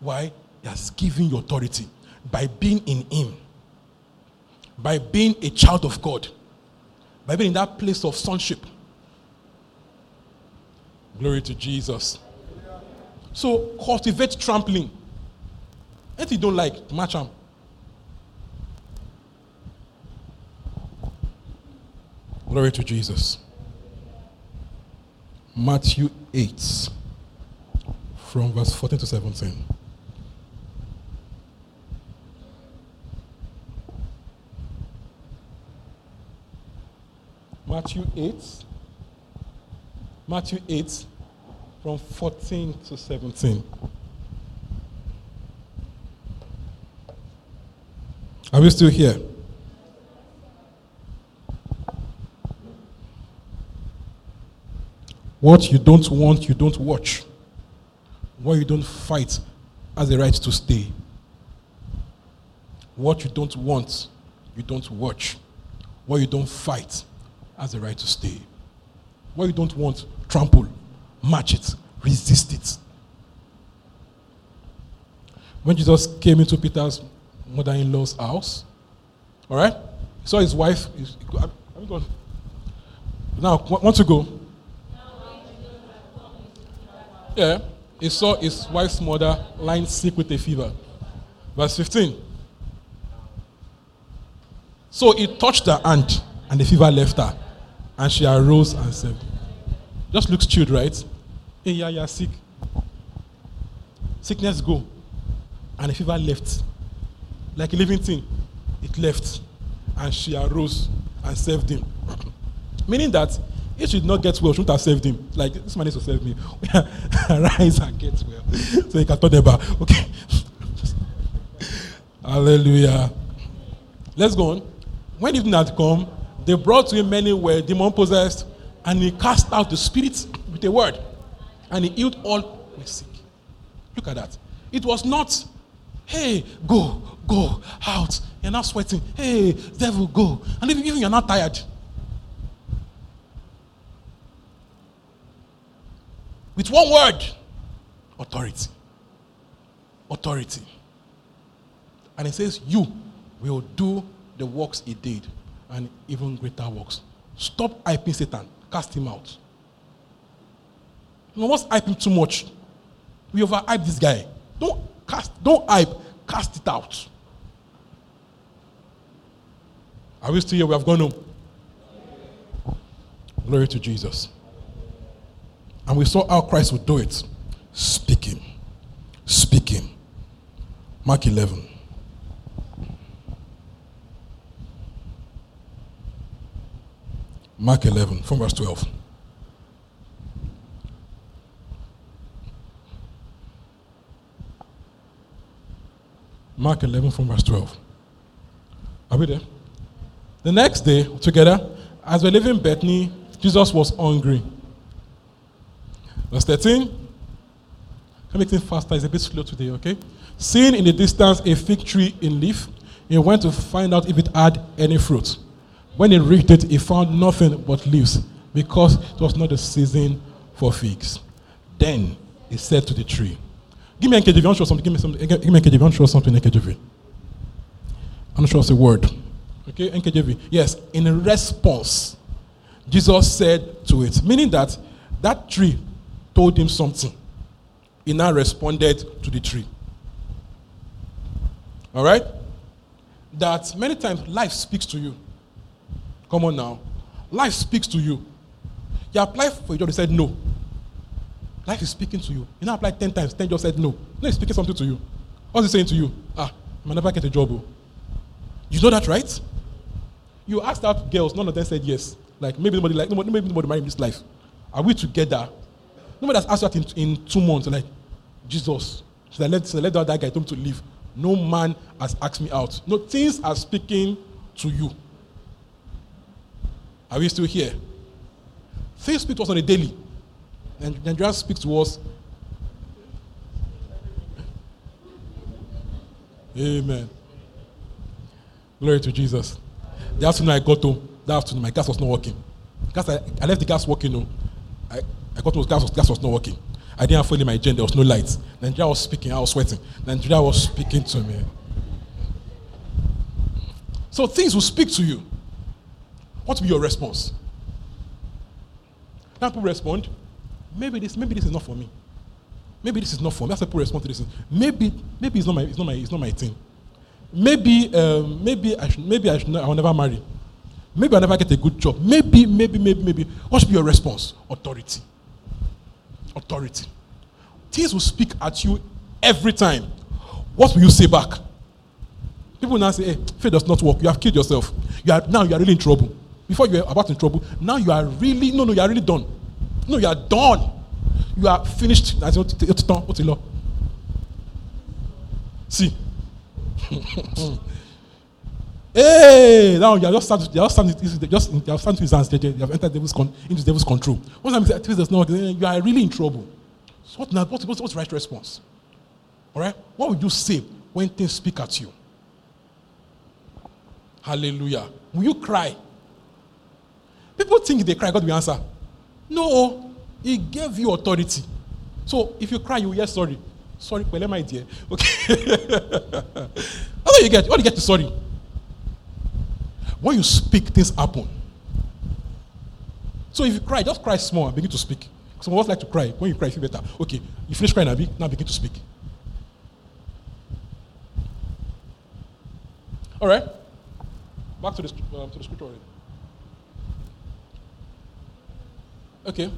[SPEAKER 1] Why? He has given you authority by being in Him, by being a child of God, by being in that place of sonship. Glory to Jesus. So cultivate trampling. Anything you don't like, match them. Glory to Jesus. Matthew 8, from verse 14 to 17. Matthew 8. Matthew 8, from 14 to 17. Are we still here? What you don't want, you don't watch. What you don't fight has a right to stay. What you don't want, you don't watch. What you don't fight has a right to stay. What you don't want, trample, match it, resist it. When Jesus came into Peter's mother in law's house, all right, he saw his wife. I'm going. Now, want to go? Yeah, he saw his wife's mother lying sick with a fever. Verse 15. So he touched her hand, and the fever left her. And she arose and said, Just looks chilled, right? Hey, yeah, you're sick. sickness go, and the fever left. Like a living thing, it left, and she arose and served him. <clears throat> Meaning that if she did not get well, she wouldn't have served him. Like, this man needs to serve me. <laughs> Arise and get well. <laughs> So he can talk about, okay. <laughs> Hallelujah. Let's go on. When evening had come, they brought to him many were demon possessed, and he cast out the spirits with a word, and he healed all who were sick. Look at that. It was not, hey, go, go out. You're not sweating. Hey, devil, go. And even, even you're not tired. With one word, authority. Authority. And it says, You will do the works he did and even greater works. Stop hyping Satan. Cast him out. You must hype him too much. We overhype this guy. Don't cast, don't hype, cast it out. Are we still here? We have gone home. Glory to Jesus. And we saw how Christ would do it. Speaking. Speaking. Mark 11. Mark 11, from verse 12. Mark 11, from verse 12. Are we there? The next day, together, as we are leaving Bethany, Jesus was hungry. Verse 13. Can make it faster? It's a bit slow today, okay? Seeing in the distance a fig tree in leaf, he went to find out if it had any fruit. When he reached it, he found nothing but leaves, because it was not the season for figs. Then he said to the tree, Give me NKJV, I want to show something. Give me, some, give me NKJV, I want to show something in NKJV. I'm not sure it's a word. Okay, NKJV. Yes, in response, Jesus said to it, meaning that that tree told him something. He now responded to the tree. All right? That many times life speaks to you. Come on now. Life speaks to you. You apply for a job, they said no. Life is speaking to you. You now apply 10 times, 10 just said no. No, it's speaking something to you. What's it saying to you? Ah, I might never get a job. Oh. You know that, right? You asked out girls, none of them said yes. Like maybe nobody like nobody, maybe nobody married in this life. Are we together? Nobody has asked that in, in two months. Like Jesus, should I let, should I let that guy told me to leave? No man has asked me out. No things are speaking to you. Are we still here? Things speak to us on a daily. And Nigerians speak to us. Amen. Glory to Jesus. The afternoon I got home, that afternoon my gas was not working. Gas, I, I left the gas working. No. I, I got home, gas was, gas was not working. I didn't have fuel in my gen, there was no lights. Nigeria was speaking, I was sweating. Nigeria was speaking to me. So things will speak to you. What will be your response? Now people respond, maybe this, maybe this is not for me. Maybe this is not for me. That's how people respond to this. Maybe, maybe it's not my, it's not my, it's not my thing. Maybe, um, maybe I should, maybe I should, I will never marry. Maybe I'll never get a good job. Maybe, maybe, maybe, maybe. What should be your response? Authority. Authority. Things will speak at you every time. What will you say back? People now say, hey, faith does not work. You have killed yourself. You are now you are really in trouble. Before you were about in trouble, now you are really, no, no, you are really done. No, you are done. You are finished. See. <laughs> hey, now you are just starting, you are just starting, just, you are starting to you have entered devil's con, into devil's control. Once I'm saying does not you are really in trouble. So what now? What's, what's, right response? All right? What would you say when things speak at you? Hallelujah. Will you cry? People think they cry, God will answer. No, He gave you authority. So if you cry, you yes, sorry. Sorry, well, my dear. Okay. <laughs> what do you get? What do you get sorry? When you speak, things happen. So if you cry, just cry small and begin to speak. Some of us like to cry. When you cry, you feel better. Okay, you finish crying, now begin to speak. All right. Back to the, um, to the scripture already. Okay.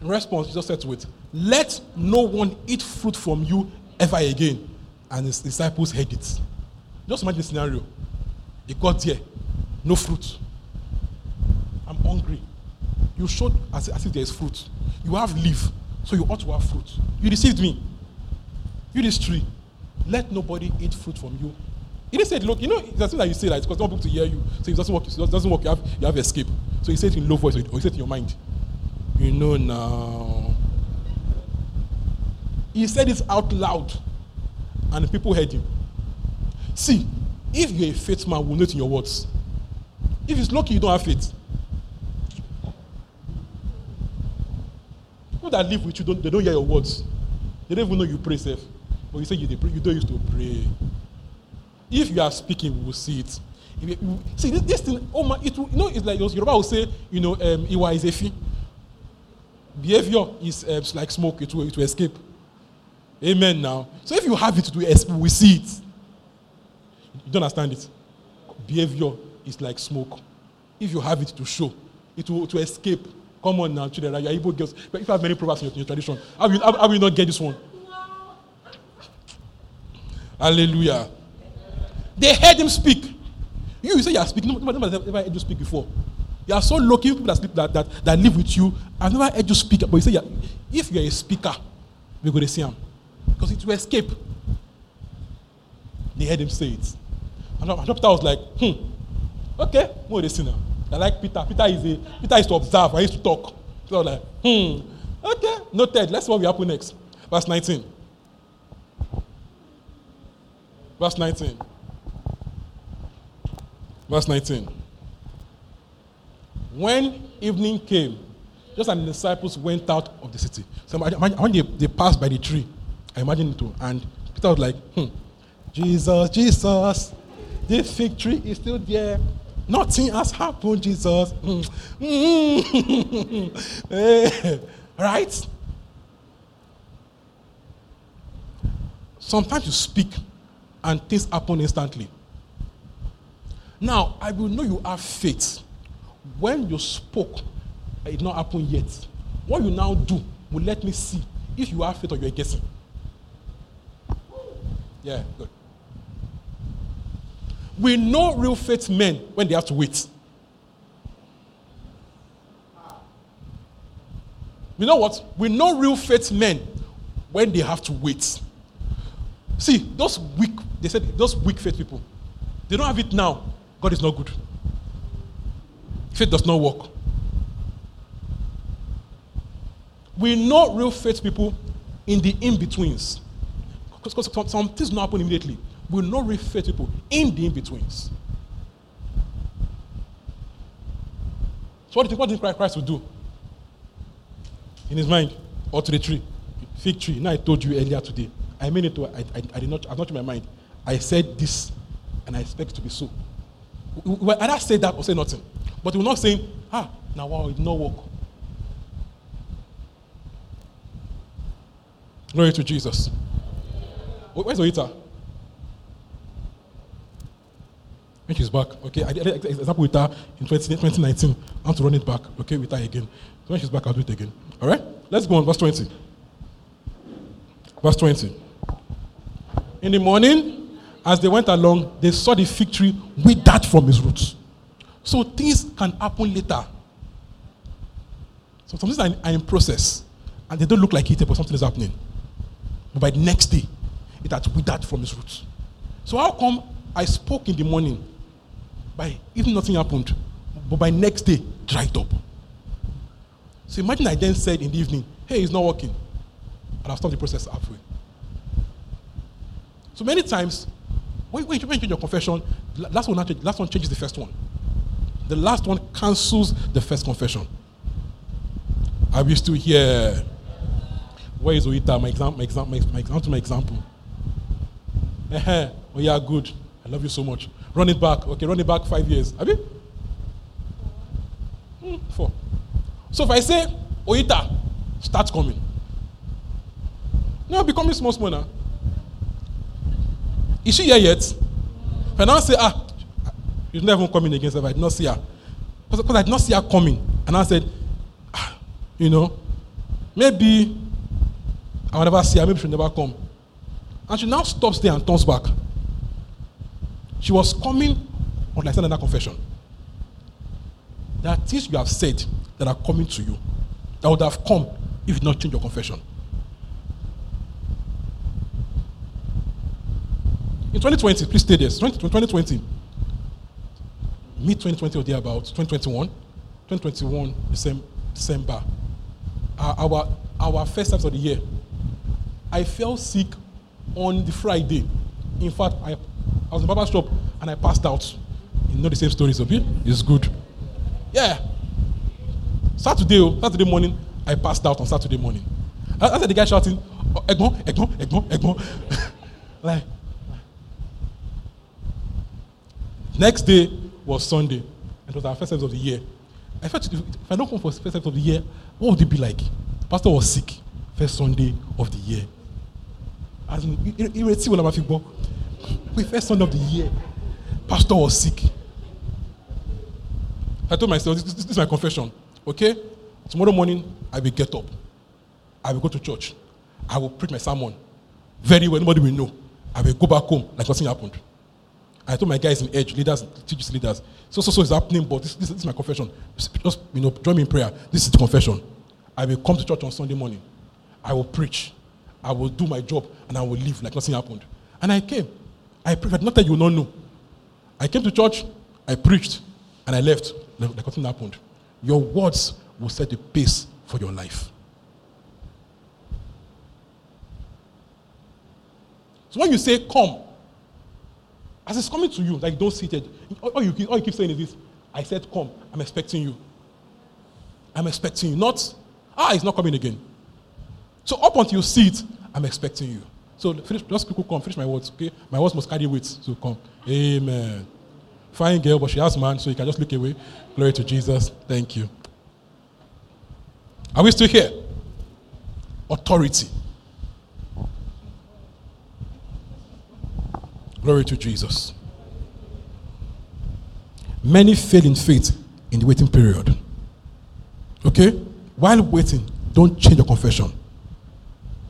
[SPEAKER 1] In response, Jesus said to it, Let no one eat fruit from you ever again. And his disciples heard it. Just imagine the scenario. He got there, no fruit. I'm hungry. You showed as, as if there is fruit. You have leaf, so you ought to have fruit. You deceived me. You this tree. Let nobody eat fruit from you. He didn't say, look, you know, it's that you say that it's because no people to hear you. So it doesn't work, it doesn't work, you have, you have escape. So he said it in low voice, or he said it in your mind. You know now. He said it out loud, and people heard him. See, if you're a faith man, we'll note in your words. If it's lucky you don't have faith, people that live with you, don't, they don't hear your words. They don't even know you pray safe. But you say you, pray, you don't used to pray. If you are speaking, we will see it. See, this, this, thing, oh my, it you know, it's like Yoruba will say, you know, um, Iwa is a fee. Behavior is uh, like smoke, it will, it will escape. Amen now. So if you have it, to escape, we see it. You don't understand it. Behavior is like smoke. If you have it to show, it will to escape. Come on now, children. You're Igbo girls. But if you have many proverbs in your, in your tradition, I will, how, how will not get this one? Hallelujah. They heard him speak. You, you say you are speaking. Nobody has ever heard you speak before. You are so lucky people that, speak, that, that, that live with you. I've never heard you speak. But you say, you if you're a speaker, we're going to see him. Because it will escape. They heard him say it. And Peter was like, hmm, okay, more the sinner. I like Peter. Peter is a Peter is to observe. I used to talk. So was like, hmm, okay, noted. Let's see what will happen next. Verse 19. Verse 19. Verse 19. When evening came, just as the disciples went out of the city. So when they, they passed by the tree, I imagine it too. And Peter was like, hmm, Jesus, Jesus, this fig tree is still there. Nothing has happened, Jesus. <laughs> Mm. <laughs> right? Sometimes you speak and things happen instantly. Now, I will know you have faith. When you spoke, it not happen yet. What you now do will let me see if you have faith or you're guessing. Yeah, good. We know real faith men when they have to wait. You know what? We know real faith men when they have to wait. See, those weak, they said, those weak faith people, they don't have it now. God is not good. Faith does not work. We know real faith people in the in betweens. Because some, some things don't happen immediately. We know real faith people in the in betweens. So, what do you what did Christ will do? In his mind, or to the tree, fig tree. Now, I told you earlier today. I mean it to, I, I, I did not, I've not in my mind. I said this, and I expect it to be so. We either say that or say nothing. But we're not saying, ah, now wow, it not work. Glory to Jesus. Where's Oita? When she's back, okay. I did example with her in 20, 2019. I want to run it back, okay, with her again. So when she's back, I'll do it again. All right? Let's go on, verse 20. Verse 20. In the morning, as they went along, they saw the fig tree withered from its roots. So things can happen later. So some things are, are in process, and they don't look like it, but something is happening. But by the next day, it has withered from its roots. So how come I spoke in the morning, by even nothing happened, but by next day, dried up? So imagine I then said in the evening, hey, it's not working. And I'll stop the process halfway. So many times, when, when you change your confession, last one, last one changes the first one. The last one cancels the first confession. Are we still here? Where is Oita? My example, my example, my, example, my example. Oh yeah, good. I love you so much. Run it back. Okay, run it back five years. Have you? Hmm, four. So if I say Oita, start coming. No, becoming small, small now. Is she here yet? If I now say, ah, she's never coming again, so I did not see her. Because I did not see her coming. And I said, ah, you know, maybe I will never see her, maybe she'll never come. And she now stops there and turns back. She was coming on like another confession. There are things you have said that are coming to you that would have come if you not change your confession. In 2020, please stay there. 2020, mid 2020 or thereabout, 2021, 2021 December, our, our first half of the year, I fell sick on the Friday. In fact, I, I was in barber shop and I passed out. You know the same stories, okay? It's good. Yeah. Saturday, oh, Saturday morning, I passed out on Saturday morning. I, I said the guy shouting, oh, Egbon, Egbon, Egbon, Egbon. <laughs> like, next day was Sunday. And it was our first service of the year. I felt if I don't come for first service of the year, what would it be like? Pastor was sick, first Sunday of the year. As in, ìrètí wo la máa fi? Pé first Sunday of the year, pastor was sick. I told myself, this, this, this is my confession. Okay? Tomorrow morning, I will get up. I will go to church. I will preach my sermon. Very well, nobody will know. I will go back home like nothing happened. I told my guys in Edge, leaders, teachers, leaders, so, so, so is happening, but this, this, this is my confession. Just, you know, join me in prayer. This is the confession. I will come to church on Sunday morning. I will preach. I will do my job and I will leave like nothing happened. And I came. I preached. Not that you will not know. I came to church, I preached, and I left like nothing happened. Your words will set the pace for your life. So when you say come, as it's coming to you, like don't sit it. All you, all you keep saying is this I said, come, I'm expecting you. I'm expecting you. Not, ah, it's not coming again. So up until you see it, I'm expecting you. So finish, just quickly come, finish my words, okay? My words must carry weight, so come. Amen. Fine girl, but she has man, so you can just look away. Glory to Jesus. Thank you. Are we still here? Authority. Glory to Jesus. Many fail in faith in the waiting period. Okay? While waiting, don't change your confession.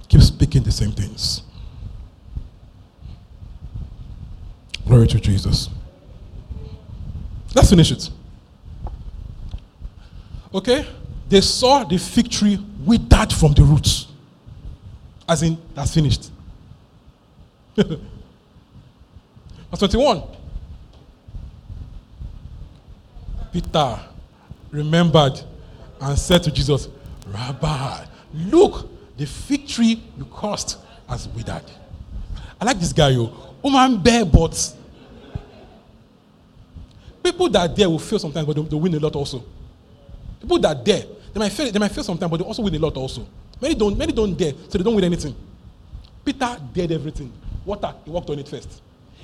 [SPEAKER 1] Keep speaking the same things. Glory to Jesus. Let's finish it. Okay? They saw the fig tree withered from the roots. As in, that's finished. <laughs> Verse 21. Peter remembered and said to Jesus, Rabbi, look, the fig tree you cursed has withered. I like this guy, yo. Woman bear but people that dare will fail sometimes, but they win a lot also. People that dare, they might fail, they might fail sometimes, but they also win a lot also. Many don't, many don't dare, so they don't win anything. Peter dared everything. Water, he walked on it first.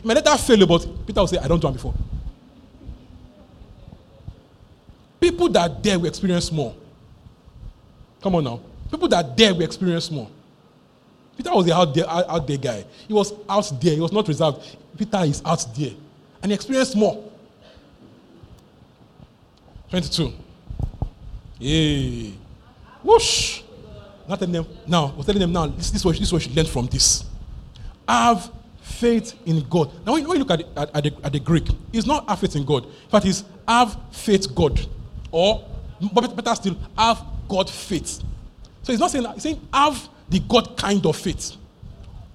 [SPEAKER 1] He might later fail, but Peter will say, I don't do before. People that dare will experience more. Come on now. People that dare will experience more. Peter was the out there, out, out there guy. He was out there. He was not reserved. Peter is out there. And he experienced more. 22. Yay. Whoosh. Not telling them, now, we're telling them now, this, this, is what, this is what you from this. Have faith in God. Now, when, you look at the, at, at, the, at the Greek, it's not have faith in God. In fact, it's have faith God. Or, better still, have God faith. So he's not saying, he's saying have the God kind of faith.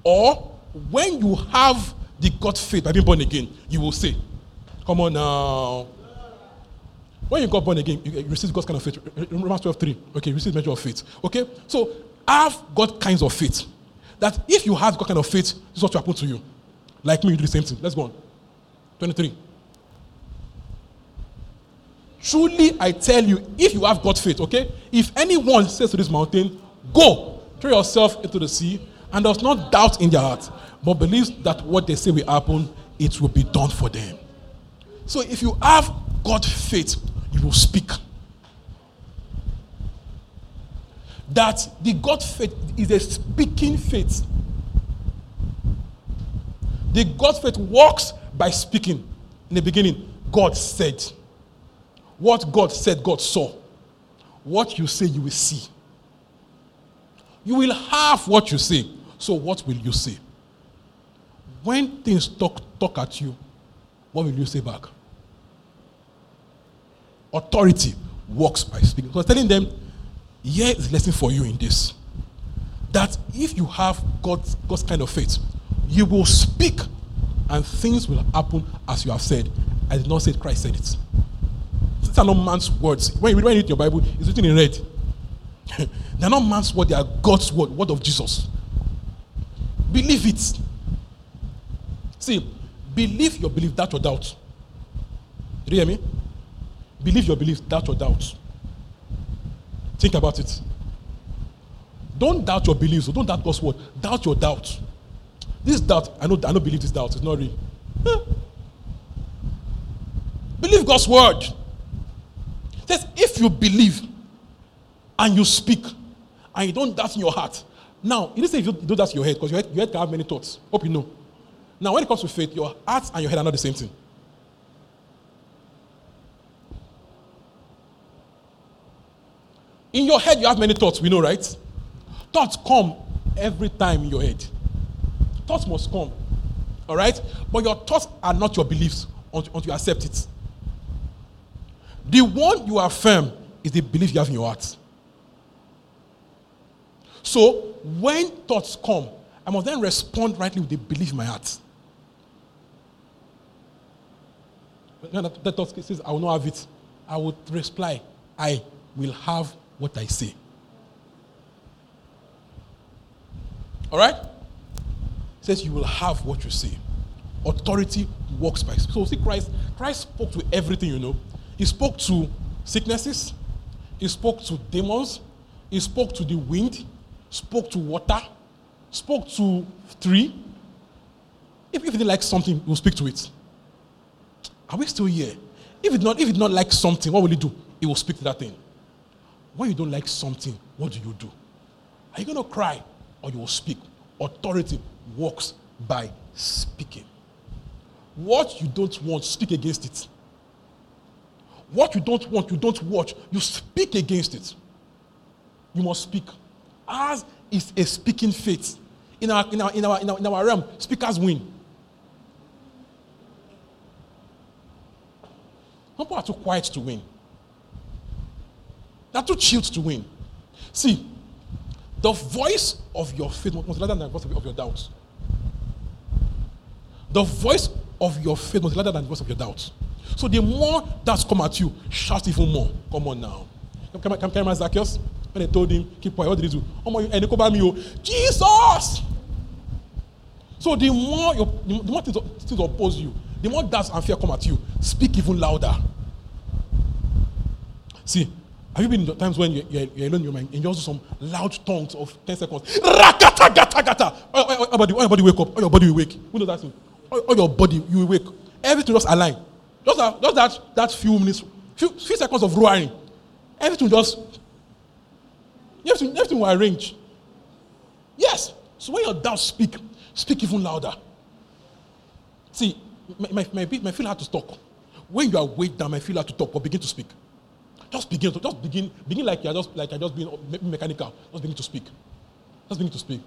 [SPEAKER 1] Or when you have the God faith by being born again, you will say, Come on now. When you got born again, you, receive God's kind of faith. Romans 12, 3. Okay, you receive measure of faith. Okay? So have God kinds of faith. That if you have God kind of faith, this is what will happen to you. Like me, you do the same thing. Let's go on. 23. Truly, I tell you, if you have God faith, okay? If anyone says to this mountain, Go, throw yourself into the sea, and does not doubt in their heart, but believes that what they say will happen, it will be done for them. So if you have God faith, you will speak. That the God faith is a speaking faith. The God faith works by speaking. In the beginning, God said. What God said, God saw. What you say, you will see. You will have what you say. So, what will you say? when things talk, talk at you, what will you say back? Authority works by speaking. So I was telling them, here is a lesson for you in this. That if you have God's, God's kind of faith, you will speak and things will happen as you have said. I did not say it, Christ said it. These are not man's words. When you read your Bible, it's written in red. <laughs> they are not man's word, they are God's word, word of Jesus. Believe it. See, believe your belief, doubt or doubt. Do you hear me? Believe your belief, doubt or doubt. Think about it. Don't doubt your beliefs, or don't doubt God's word. Doubt your doubt. This doubt, I know I don't believe this doubt, it's not real. Believe God's word. It says, if you believe and you speak and you don't doubt in your heart. Now, you didn't say if you don't doubt in your head, because your head, your head can have many thoughts. Hope you know. Now, when it comes to faith, your heart and your head are not the same thing. In your head, you have many thoughts, we know, right? Thoughts come every time in your head. Thoughts must come. All right? But your thoughts are not your beliefs until, you accept it. The one you affirm is the belief you have in your heart. So, when thoughts come, I must then respond rightly with the belief in my heart. When that thought says, I will not have it, I will reply, I will have what I say. All right? Says you will have what you say. Authority works by. So see, Christ, Christ spoke to everything, you know. He spoke to sicknesses, he spoke to demons, he spoke to the wind, spoke to water, spoke to tree. If, if he didn't like something, he will speak to it. Are we still here? If it not, if it not like something, what will he do? He will speak to that thing. When you don't like something, what do you do? Are you going to cry or you will speak? Authority works by speaking. What you don't want, speak against it. What you don't want, you don't watch, you speak against it. You must speak. Ours is a speaking faith. In our, in our, in our, in our, in our realm, speakers win. People are too quiet to win. They're too chilled to win. See, the voice of your faith must be louder than the voice of your doubts. The voice of your faith was louder than the voice of your doubts. So the more doubts come at you, shout even more. Come on now. Come, come, come, Zacchaeus. When they told him, keep quiet, what did he do? Oh my, and they me, Jesus! So the more, you, the more things, things oppose you, the more doubts and fear come at you, speak even louder. See, have you been in times when you're, you're, you're alone in your mind and you also some loud tongues of 10 seconds? Rakata, gata, gata. All, all, all, body, all your body wake up. All your body will wake. Who knows that thing? All, all your body, you will wake. Everything just align. Just that, just that, that few minutes, few, few seconds of roaring. Everything just, everything, everything will arrange. Yes. So when your doubts speak, speak even louder. See, my, my, my, my feel hard to talk. When you are weighed down, I feel hard to talk, but begin to speak. Just begin to just begin, begin like you're just like I just being mechanical. Just begin to speak. Just begin to speak.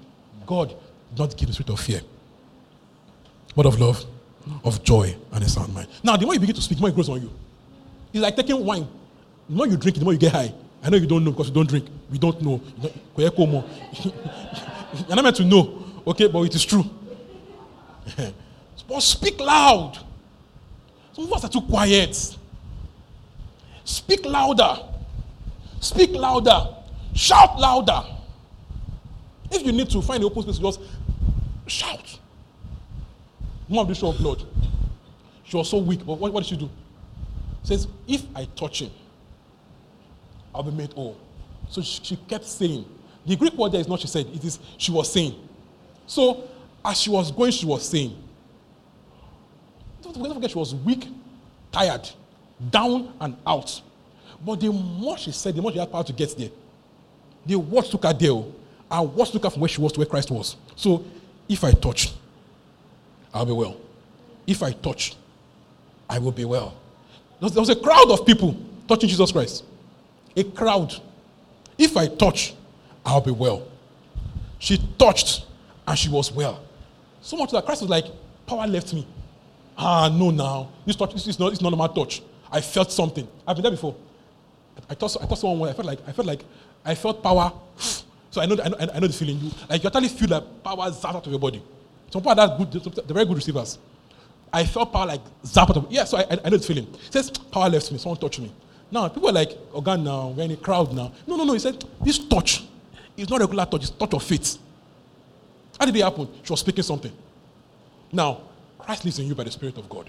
[SPEAKER 1] God not give the spirit of fear, but of love, of joy, and a sound mind. Now, the more you begin to speak, the more it grows on you. It's like taking wine. The more you drink, the more you get high. I know you don't know because you don't drink. We don't know. <laughs> You're not meant to know, okay, but it is true. <laughs> but speak loud. Some of us are too quiet. Speak louder. Speak louder. Shout louder. If you need to find the open space, just shout. Mom the show blood. She was so weak, but what, what did she do? says, if I touch him, I'll be made whole. So she, she kept saying. The Greek word there is not she said, it is she was saying. So as she was going, she was saying. Don't forget she was weak, tired down and out. But the more she said, the more she had power to get there. The words took her there, oh, and words took her from where she was to where Christ was. So, if I touch, I'll be well. If I touch, I will be well. There was a crowd of people touching Jesus Christ. A crowd. If I touch, I'll be well. She touched and she was well. So much that Christ was like, power left me. Ah, no, now. This touch, this is not, it's not my touch. I felt something. I've been there before. I thought, I thought someone, I felt like, I felt like, I felt power. <sighs> So I know, I know, I know the feeling. You, like you actually feel like power zap out of your body. Some people are that good, they're very good receivers. I felt power like zap out of, yeah, so I, I know the feeling. Says, power left me, someone touched me. Now, people are like, Organ now, we're in a crowd now. No, no, no, he said, this touch is not a regular touch, it's touch of faith. How did it happen? She was speaking something. Now, Christ lives in you by the Spirit of God.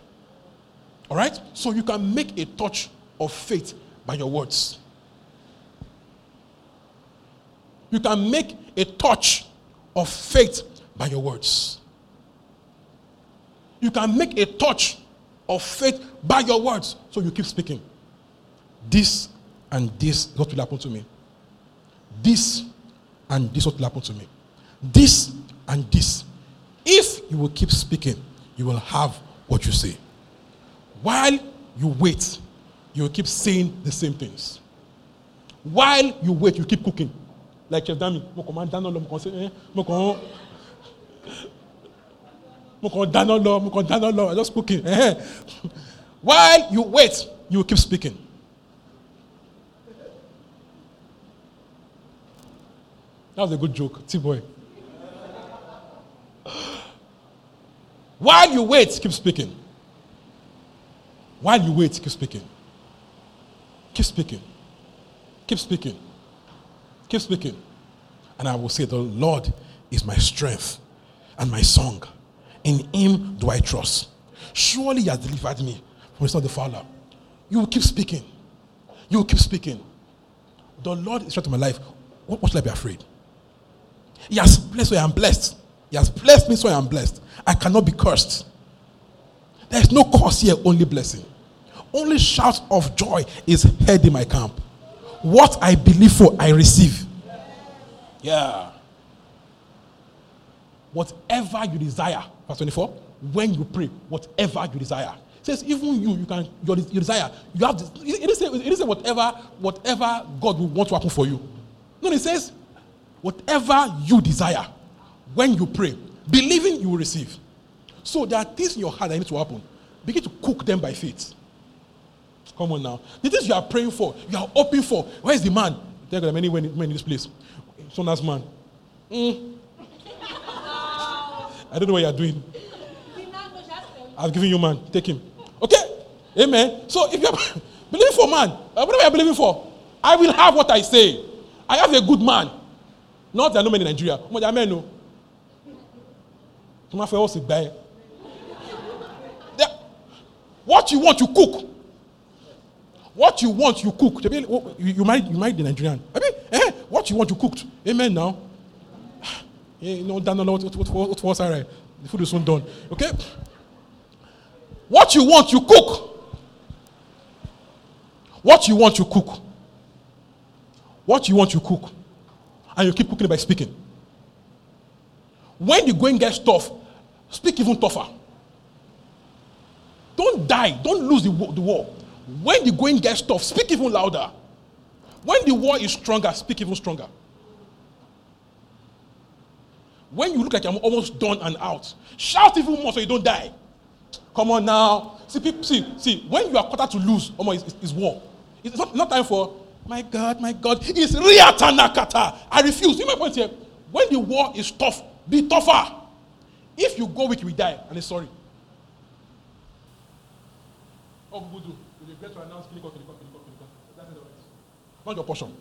[SPEAKER 1] All right? So you can make a touch of faith by your words. You can make a touch of faith by your words. You can make a touch of faith by your words. So you keep speaking. This and this what will happen to me. This and this what will happen to me. This and this. If you will keep speaking, you will have what you say. While you wait, you will keep saying the same things. While you wait, you keep cooking. Like Chef Dami, mo kàn just cooking. While you wait, you keep speaking. That was a good joke, T-boy. While you wait, keep speaking. While you wait, keep speaking. Keep speaking. Keep speaking. Keep speaking. And I will say, The Lord is my strength and my song. In him do I trust. Surely he has delivered me from the the fowler. You will keep speaking. You will keep speaking. The Lord is strength to my life. What, what should I be afraid? He has blessed me, I am blessed. He has blessed me, so I am blessed. I cannot be cursed. There is no curse here, only blessing. Only shout of joy is heard in my camp. What I believe for, I receive. Yeah. Whatever you desire, verse 24, when you pray, whatever you desire. It says, even you, you can, your, your desire, you have this, it is it is whatever, whatever God will want to happen for you. No, it says, whatever you desire, when you pray, believing you will receive. So there are things in your heart that need to happen. Begin to cook them by faith. Come on now. The things you are praying for, you are hoping for. Where is the man? There are many men in this place. So nice man. Mm. I don't know what you are doing. I've given you man. Take him. Okay? Amen. So if you are <laughs> believing for man, uh, whatever you are believing for, I will have what I say. I have a good man. Not that no men in Nigeria. No. What you want, you cook. What you want, you cook. You might you might the Nigerian. I mean, eh, what you want, you cooked. Amen. Now, you know, done what what what was right? The food is soon done. Okay. What you want, you cook. What you want, you cook. What you want, you cook. And you keep cooking by speaking. When the going gets tough, speak even tougher. Don't die. Don't lose the, the war. When the going gets tough, speak even louder. When the war is stronger, speak even stronger. When you look like I'm almost done and out, shout even more so you don't die. Come on now. See, see, see. When you are quarter to lose, almost it's, it's war. It's not, not time for my God, my God. It's riatanakata. I refuse. See my point here. When the war is tough, be tougher. If you go weak, will die. And it's sorry. Oh, what do? They regret to announce clinical, clinical, clinical, clinical. That's it. Not your portion.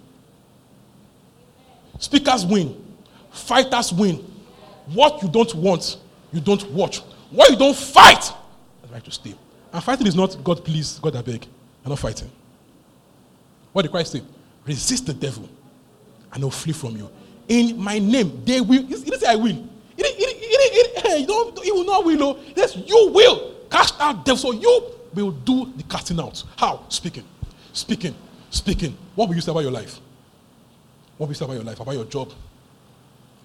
[SPEAKER 1] Speakers win. Fighters win. What you don't want, you don't watch. What you don't fight, that's right to stay. And fighting is not God please, God I beg. I'm not fighting. What did Christ say? Resist the devil, and he'll flee from you. In my name, they will. He didn't say I will. He, didn't, he, he, he, don't, will not will. Yes, you will cast out devil. So you will do the casting out. How? Speaking. Speaking. Speaking. What will you say about your life? What will you say about your life? About your job?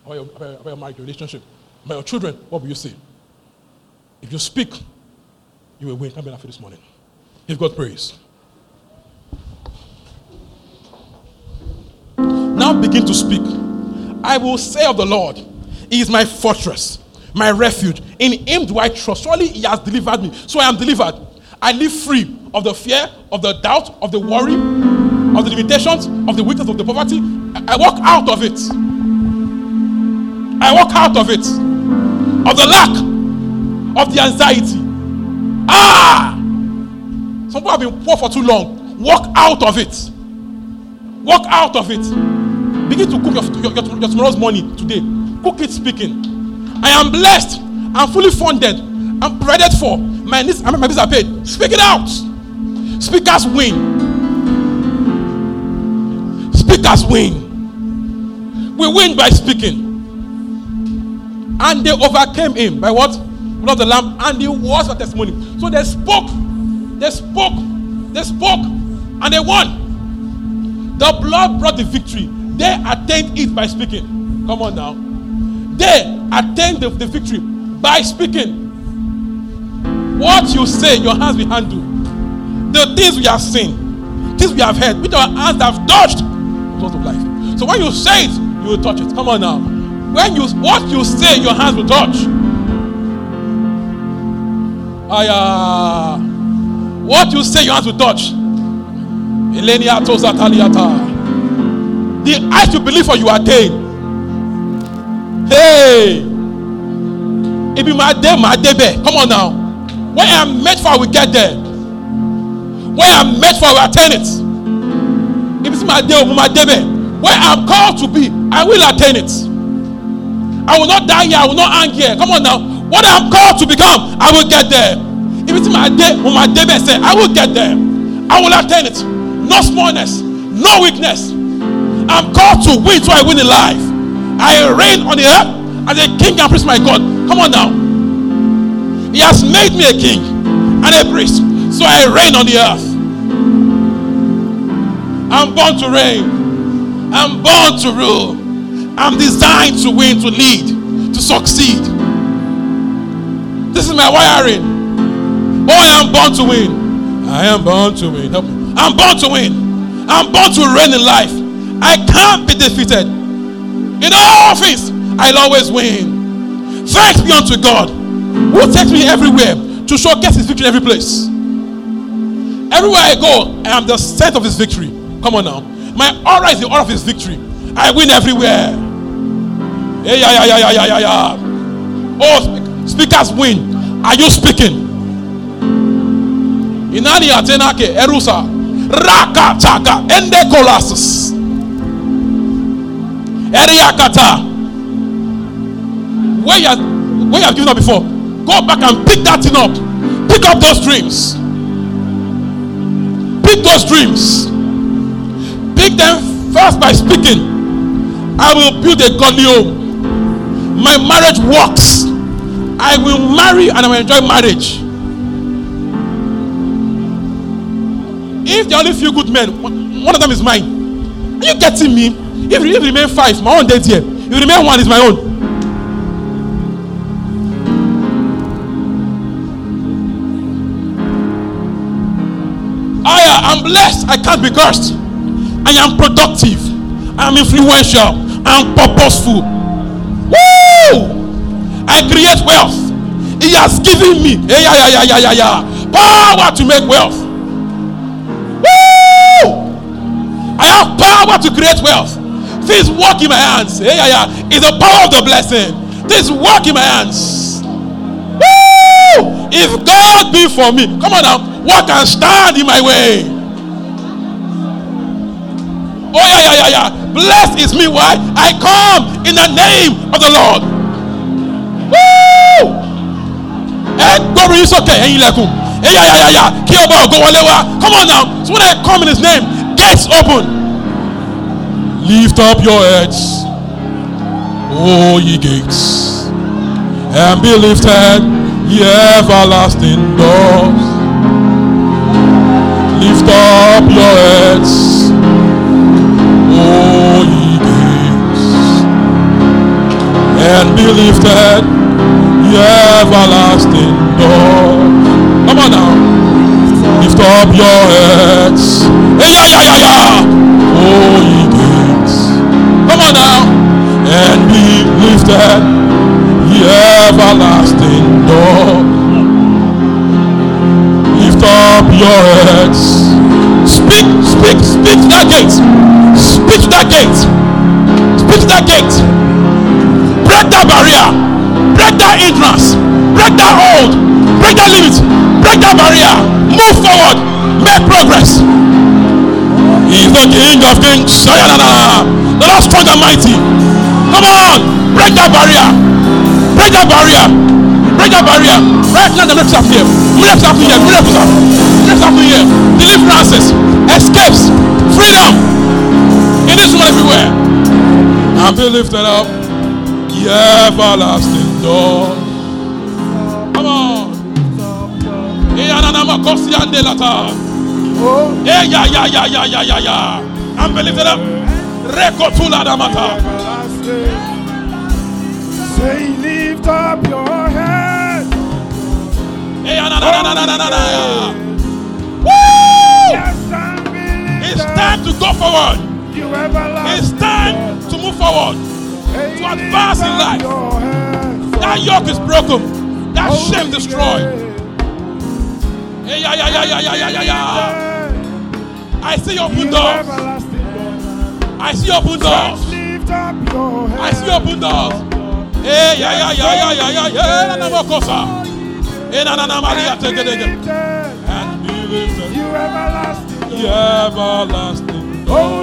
[SPEAKER 1] About your, about your, about your marriage, relationship? About your children? What will you say? If you speak, you will win. Come for this morning. Give God praise. Now begin to speak. I will say of the Lord, He is my fortress. my refuge. In him do I trust. Surely he has delivered me. So I am delivered. I live free of the fear, of the doubt, of the worry, of the limitations, of the weakness, of the poverty. I walk out of it. I walk out of it. Of the lack, of the anxiety. Ah! Some people have been poor for too long. Walk out of it. Walk out of it. Begin to cook your, your, your, your tomorrow's money today. Cook it speaking. I am blessed. I'm fully funded. I'm provided for. My needs, my bills are paid. Speak it out. Speakers win. Speakers win. We win by speaking. And they overcame him by what? Blood of the Lamb. And the words of testimony. So they spoke. They spoke. They spoke. And they won. The blood brought the victory. They attained it by speaking. Come on now. They attained the, the victory by speaking. What you say, your hands will handle. The things we have seen, things we have heard, which our hands have touched, source of life. So when you say it, you will touch it. Come on now. When you what you say, your hands will touch. Aya. Ah. What you say, your hands will touch. The eyes you believe for you attain. Hey. It be my day, my day. Come on now. Where I'm meant for, we get there. Where I'm meant for, we attain it. If it's my day, my day. Where I'm called to be, I will attain it. I will not die here. I will not hang here. Come on now. What I'm called to become, I will get there. If it's my day, when my day, say, I will get there. I will attain it. No smallness, no weakness. I'm called to win, so I win in life. I reign on the earth as a king and priest, my God. Come on now. He has made me a king and a priest, so I reign on the earth. I'm born to reign. I'm born to rule. I'm designed to win, to lead, to succeed. This is my wiring. Oh, I am born to win. I am born to win. Help me. I'm born to win. I'm born to reign in life. I can't be defeated. In all things, I'll always win. Thanks be unto God who takes me everywhere to showcase his victory in every place. Everywhere I go, I am the center of his victory. Come on now. My aura is the aura of his victory. I win everywhere. Yeah, yeah, yeah, yeah, yeah, yeah, yeah. Oh, speakers win. Are you speaking? Inani atenake erusa raka taka ende kolasus. Eriakata. Where you, have, where you have given up before, go back and pick that thing up. Pick up those dreams. Pick those dreams. Pick them first by speaking. I will build a godly home. My marriage works. I will marry and I will enjoy marriage. If there are only few good men, one of them is mine. Are you getting me? If you remain five, my own dead here. If you remain one, is my own. I am blessed. I can't be cursed. I am productive. I am influential. I am purposeful. Woo! I create wealth. He has given me eh, yeah, yeah, yeah, yeah, yeah, yeah, power to make wealth. Woo! I have power to create wealth. This work in my hands. Eh, yeah, yeah, yeah. It's the power of the blessing. This work in my hands. Woo! If God be for me, come on now. What can stand in my way? Oh, yeah, yeah, yeah, yeah. Blessed is me. Why? I come in the name of the Lord. Ẹgbọ́n yín sókè ẹ̀yin ilẹ̀kùn. Yeah, yeah, yeah, yeah. Kí ọba ògo wọlé wá. Come on now. So when I come in his name, gates open. Lift up your heads, O ye gates, and be lifted, ye everlasting doors. Lift up your heads, O ye gates, and be lifted, ye everlasting doors. Come on now. Lift up your heads. Hey, yeah, yeah, yeah, yeah. Oh, ye gates. Come on now. And be lifted. Yeah. everlasting door. Lift up your heads. Speak, speak, speak that gate. Speak that gate. Speak that gate. Break that barrier. Break that hindrance. Break that hold. Break that limit. Break that barrier. Move forward. Make progress. He the King of Kings. The Lord strong and mighty. Come on. Break that barrier. Break that barrier. Break that barrier. Right now, the miracles are here. Miracles are here. Miracles are Miracles are here. Deliverances. Escapes. Freedom. In this room everywhere. And be lifted up. Everlasting Come on. Oh. Yeah, yeah, yeah, yeah, yeah, yeah, yeah, yeah. I'm believing them. Record to Rekotula damata.
[SPEAKER 2] Say, lift up your head.
[SPEAKER 1] Hey, na, na, na, na, na, na, na. Woo! It's time to go forward. It's time to move forward, to advance in life. That yoke is broken. That shame destroyed. Hey, yeah, yeah, yeah, yeah, yeah, yeah, yeah. I see open doors. I see open doors. I see open doors. Yeah yeah, yeah, yeah, yeah, yeah, yeah, yeah. Na na kosa. Hey, na na na
[SPEAKER 2] Maria, take
[SPEAKER 1] it, take
[SPEAKER 2] it.
[SPEAKER 1] And be lifted.
[SPEAKER 2] You everlasting. You
[SPEAKER 1] everlasting.
[SPEAKER 2] Oh.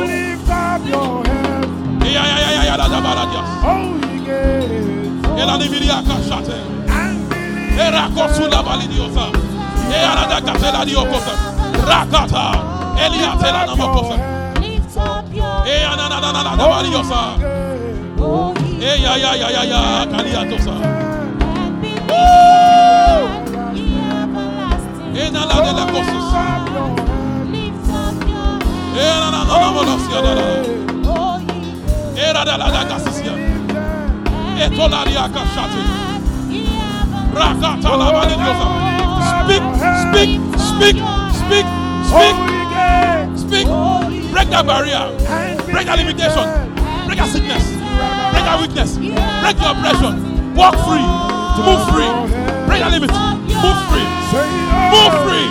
[SPEAKER 1] Elanimiria Kashate. Erakosula Validiosa. Earada Catela Diocosa. Rakata. na na
[SPEAKER 3] Eanana Valiosa.
[SPEAKER 1] Eya ya ya ya ya Kaliatosa. Enala de la na na da la da la Speak, speak, speak, speak, speak, speak. Break that barrier. Break that limitation. Break that sickness. Break that weakness. Break your oppression. Walk free. Move free. Break that limit. Move free. Move free.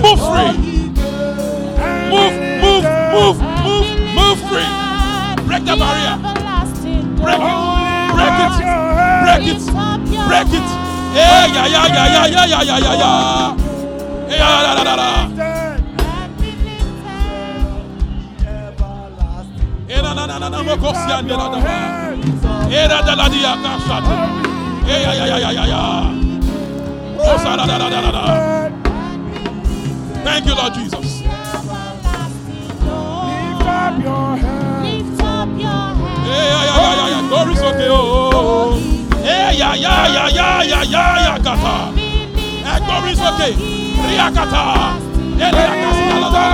[SPEAKER 1] Move free. Move, move, move, move, move free. Break the barrier. Break it. Break it. Break it. Break it. Yeah, yeah, yeah, yeah, yeah, yeah, yeah, yeah, yeah, yeah. Yeah, yeah, yeah, yeah, yeah. Eh, na, na, na, na, ande. Eh, da, la. Eh, yeah, yeah, yeah, yeah, yeah, yeah. Oh, sa, da, da, da, da, da, da. Thank you, Lord Jesus. Eh, yeah, yeah, yeah, yeah. Glory sókè o. Eya ya ya ya ya ya ya kata. Ẹ glory sókè. Rí akata. Ẹlẹ́ glory sókè.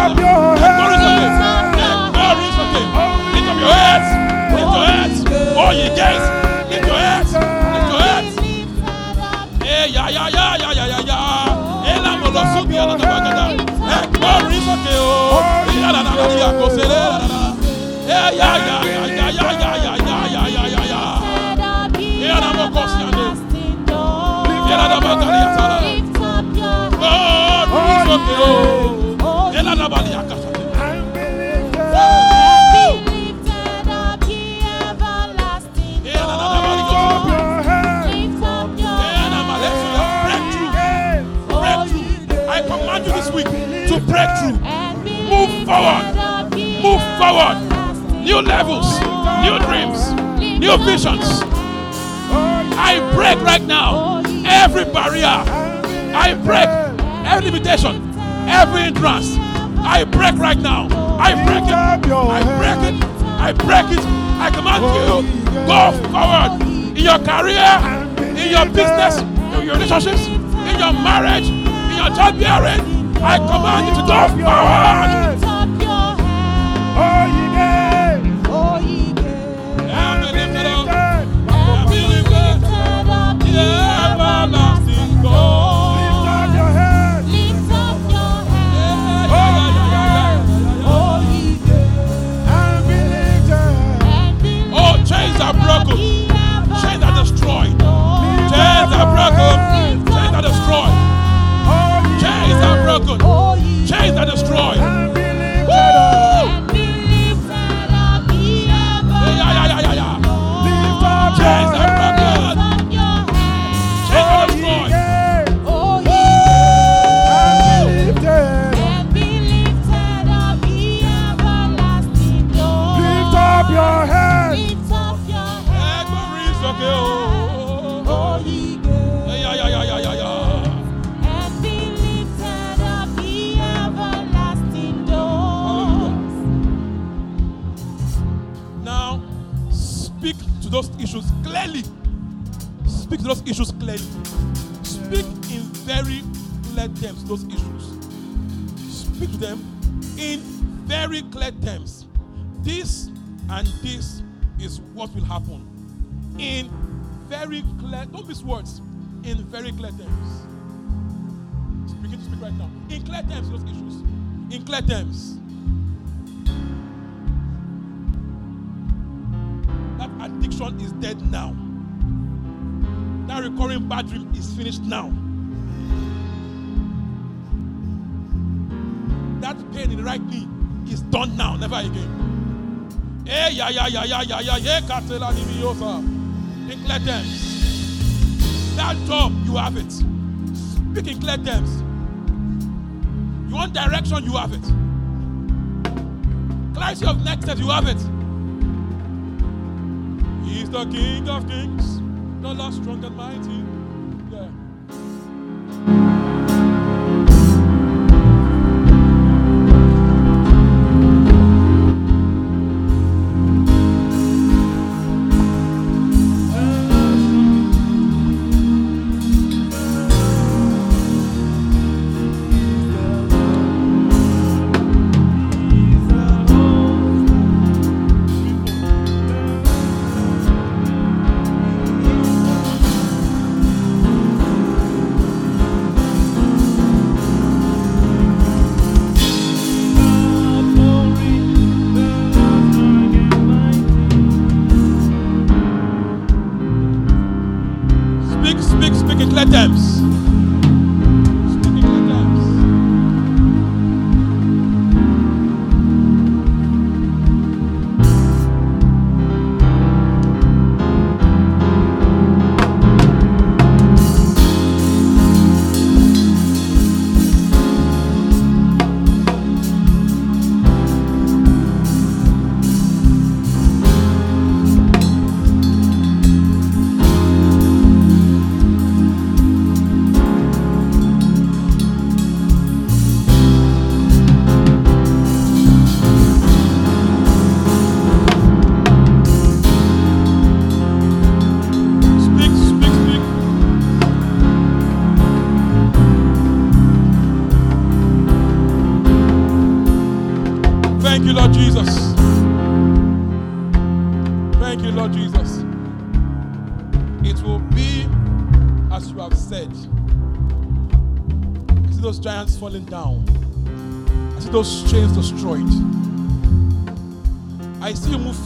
[SPEAKER 1] Glory sókè. Lift up your heads. Lift your heads. Oh ye gates. Lift your heads. Lift your heads. Eya ya ya ya ya ya ya. Ẹlẹ́ amọ̀lọ́ sókè alata bakata. Ẹ glory sókè o. Ìyá dada dada yà kò sẹ́lẹ̀ dada. Ya ya ya. Oh, I command you this week to break through. And move forward. New levels, new dreams, new visions. I break right now every barrier. I break every limitation, every hindrance. I break right now. I break it. I break it. I break it. I command you go forward in your career, in your business, in your relationships, in your marriage, in your childbearing. I command you to go forward. Clear terms. That addiction is dead now. That recurring bad dream is finished now. That pain in the right knee is done now, never again. Eh, yeah, yeah, yeah, yeah, yeah, yeah, yeah, Nimiosa. In clear terms. That job, you have it. Speak in clear terms. Want direction, you have it. Clarity of next steps, you have it. He's the King of Kings, the Lord strong and mighty. Speak, speak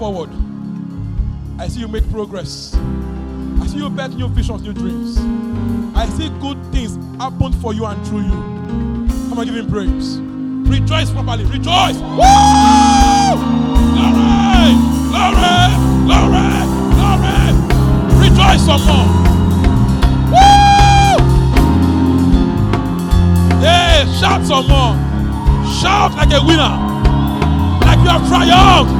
[SPEAKER 1] forward. I see you make progress. I see you bet new visions, new dreams. I see good things happen for you and through you. Come on, give him praise. Rejoice properly. Rejoice. Woo! Glory! Glory! Glory! Glory! Rejoice some more. Woo! Yeah, shout some more. Shout like a winner. Like you have triumphed.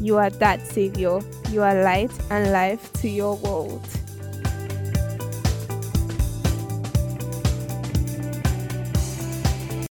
[SPEAKER 4] you are that Savior. You are light and life to your world.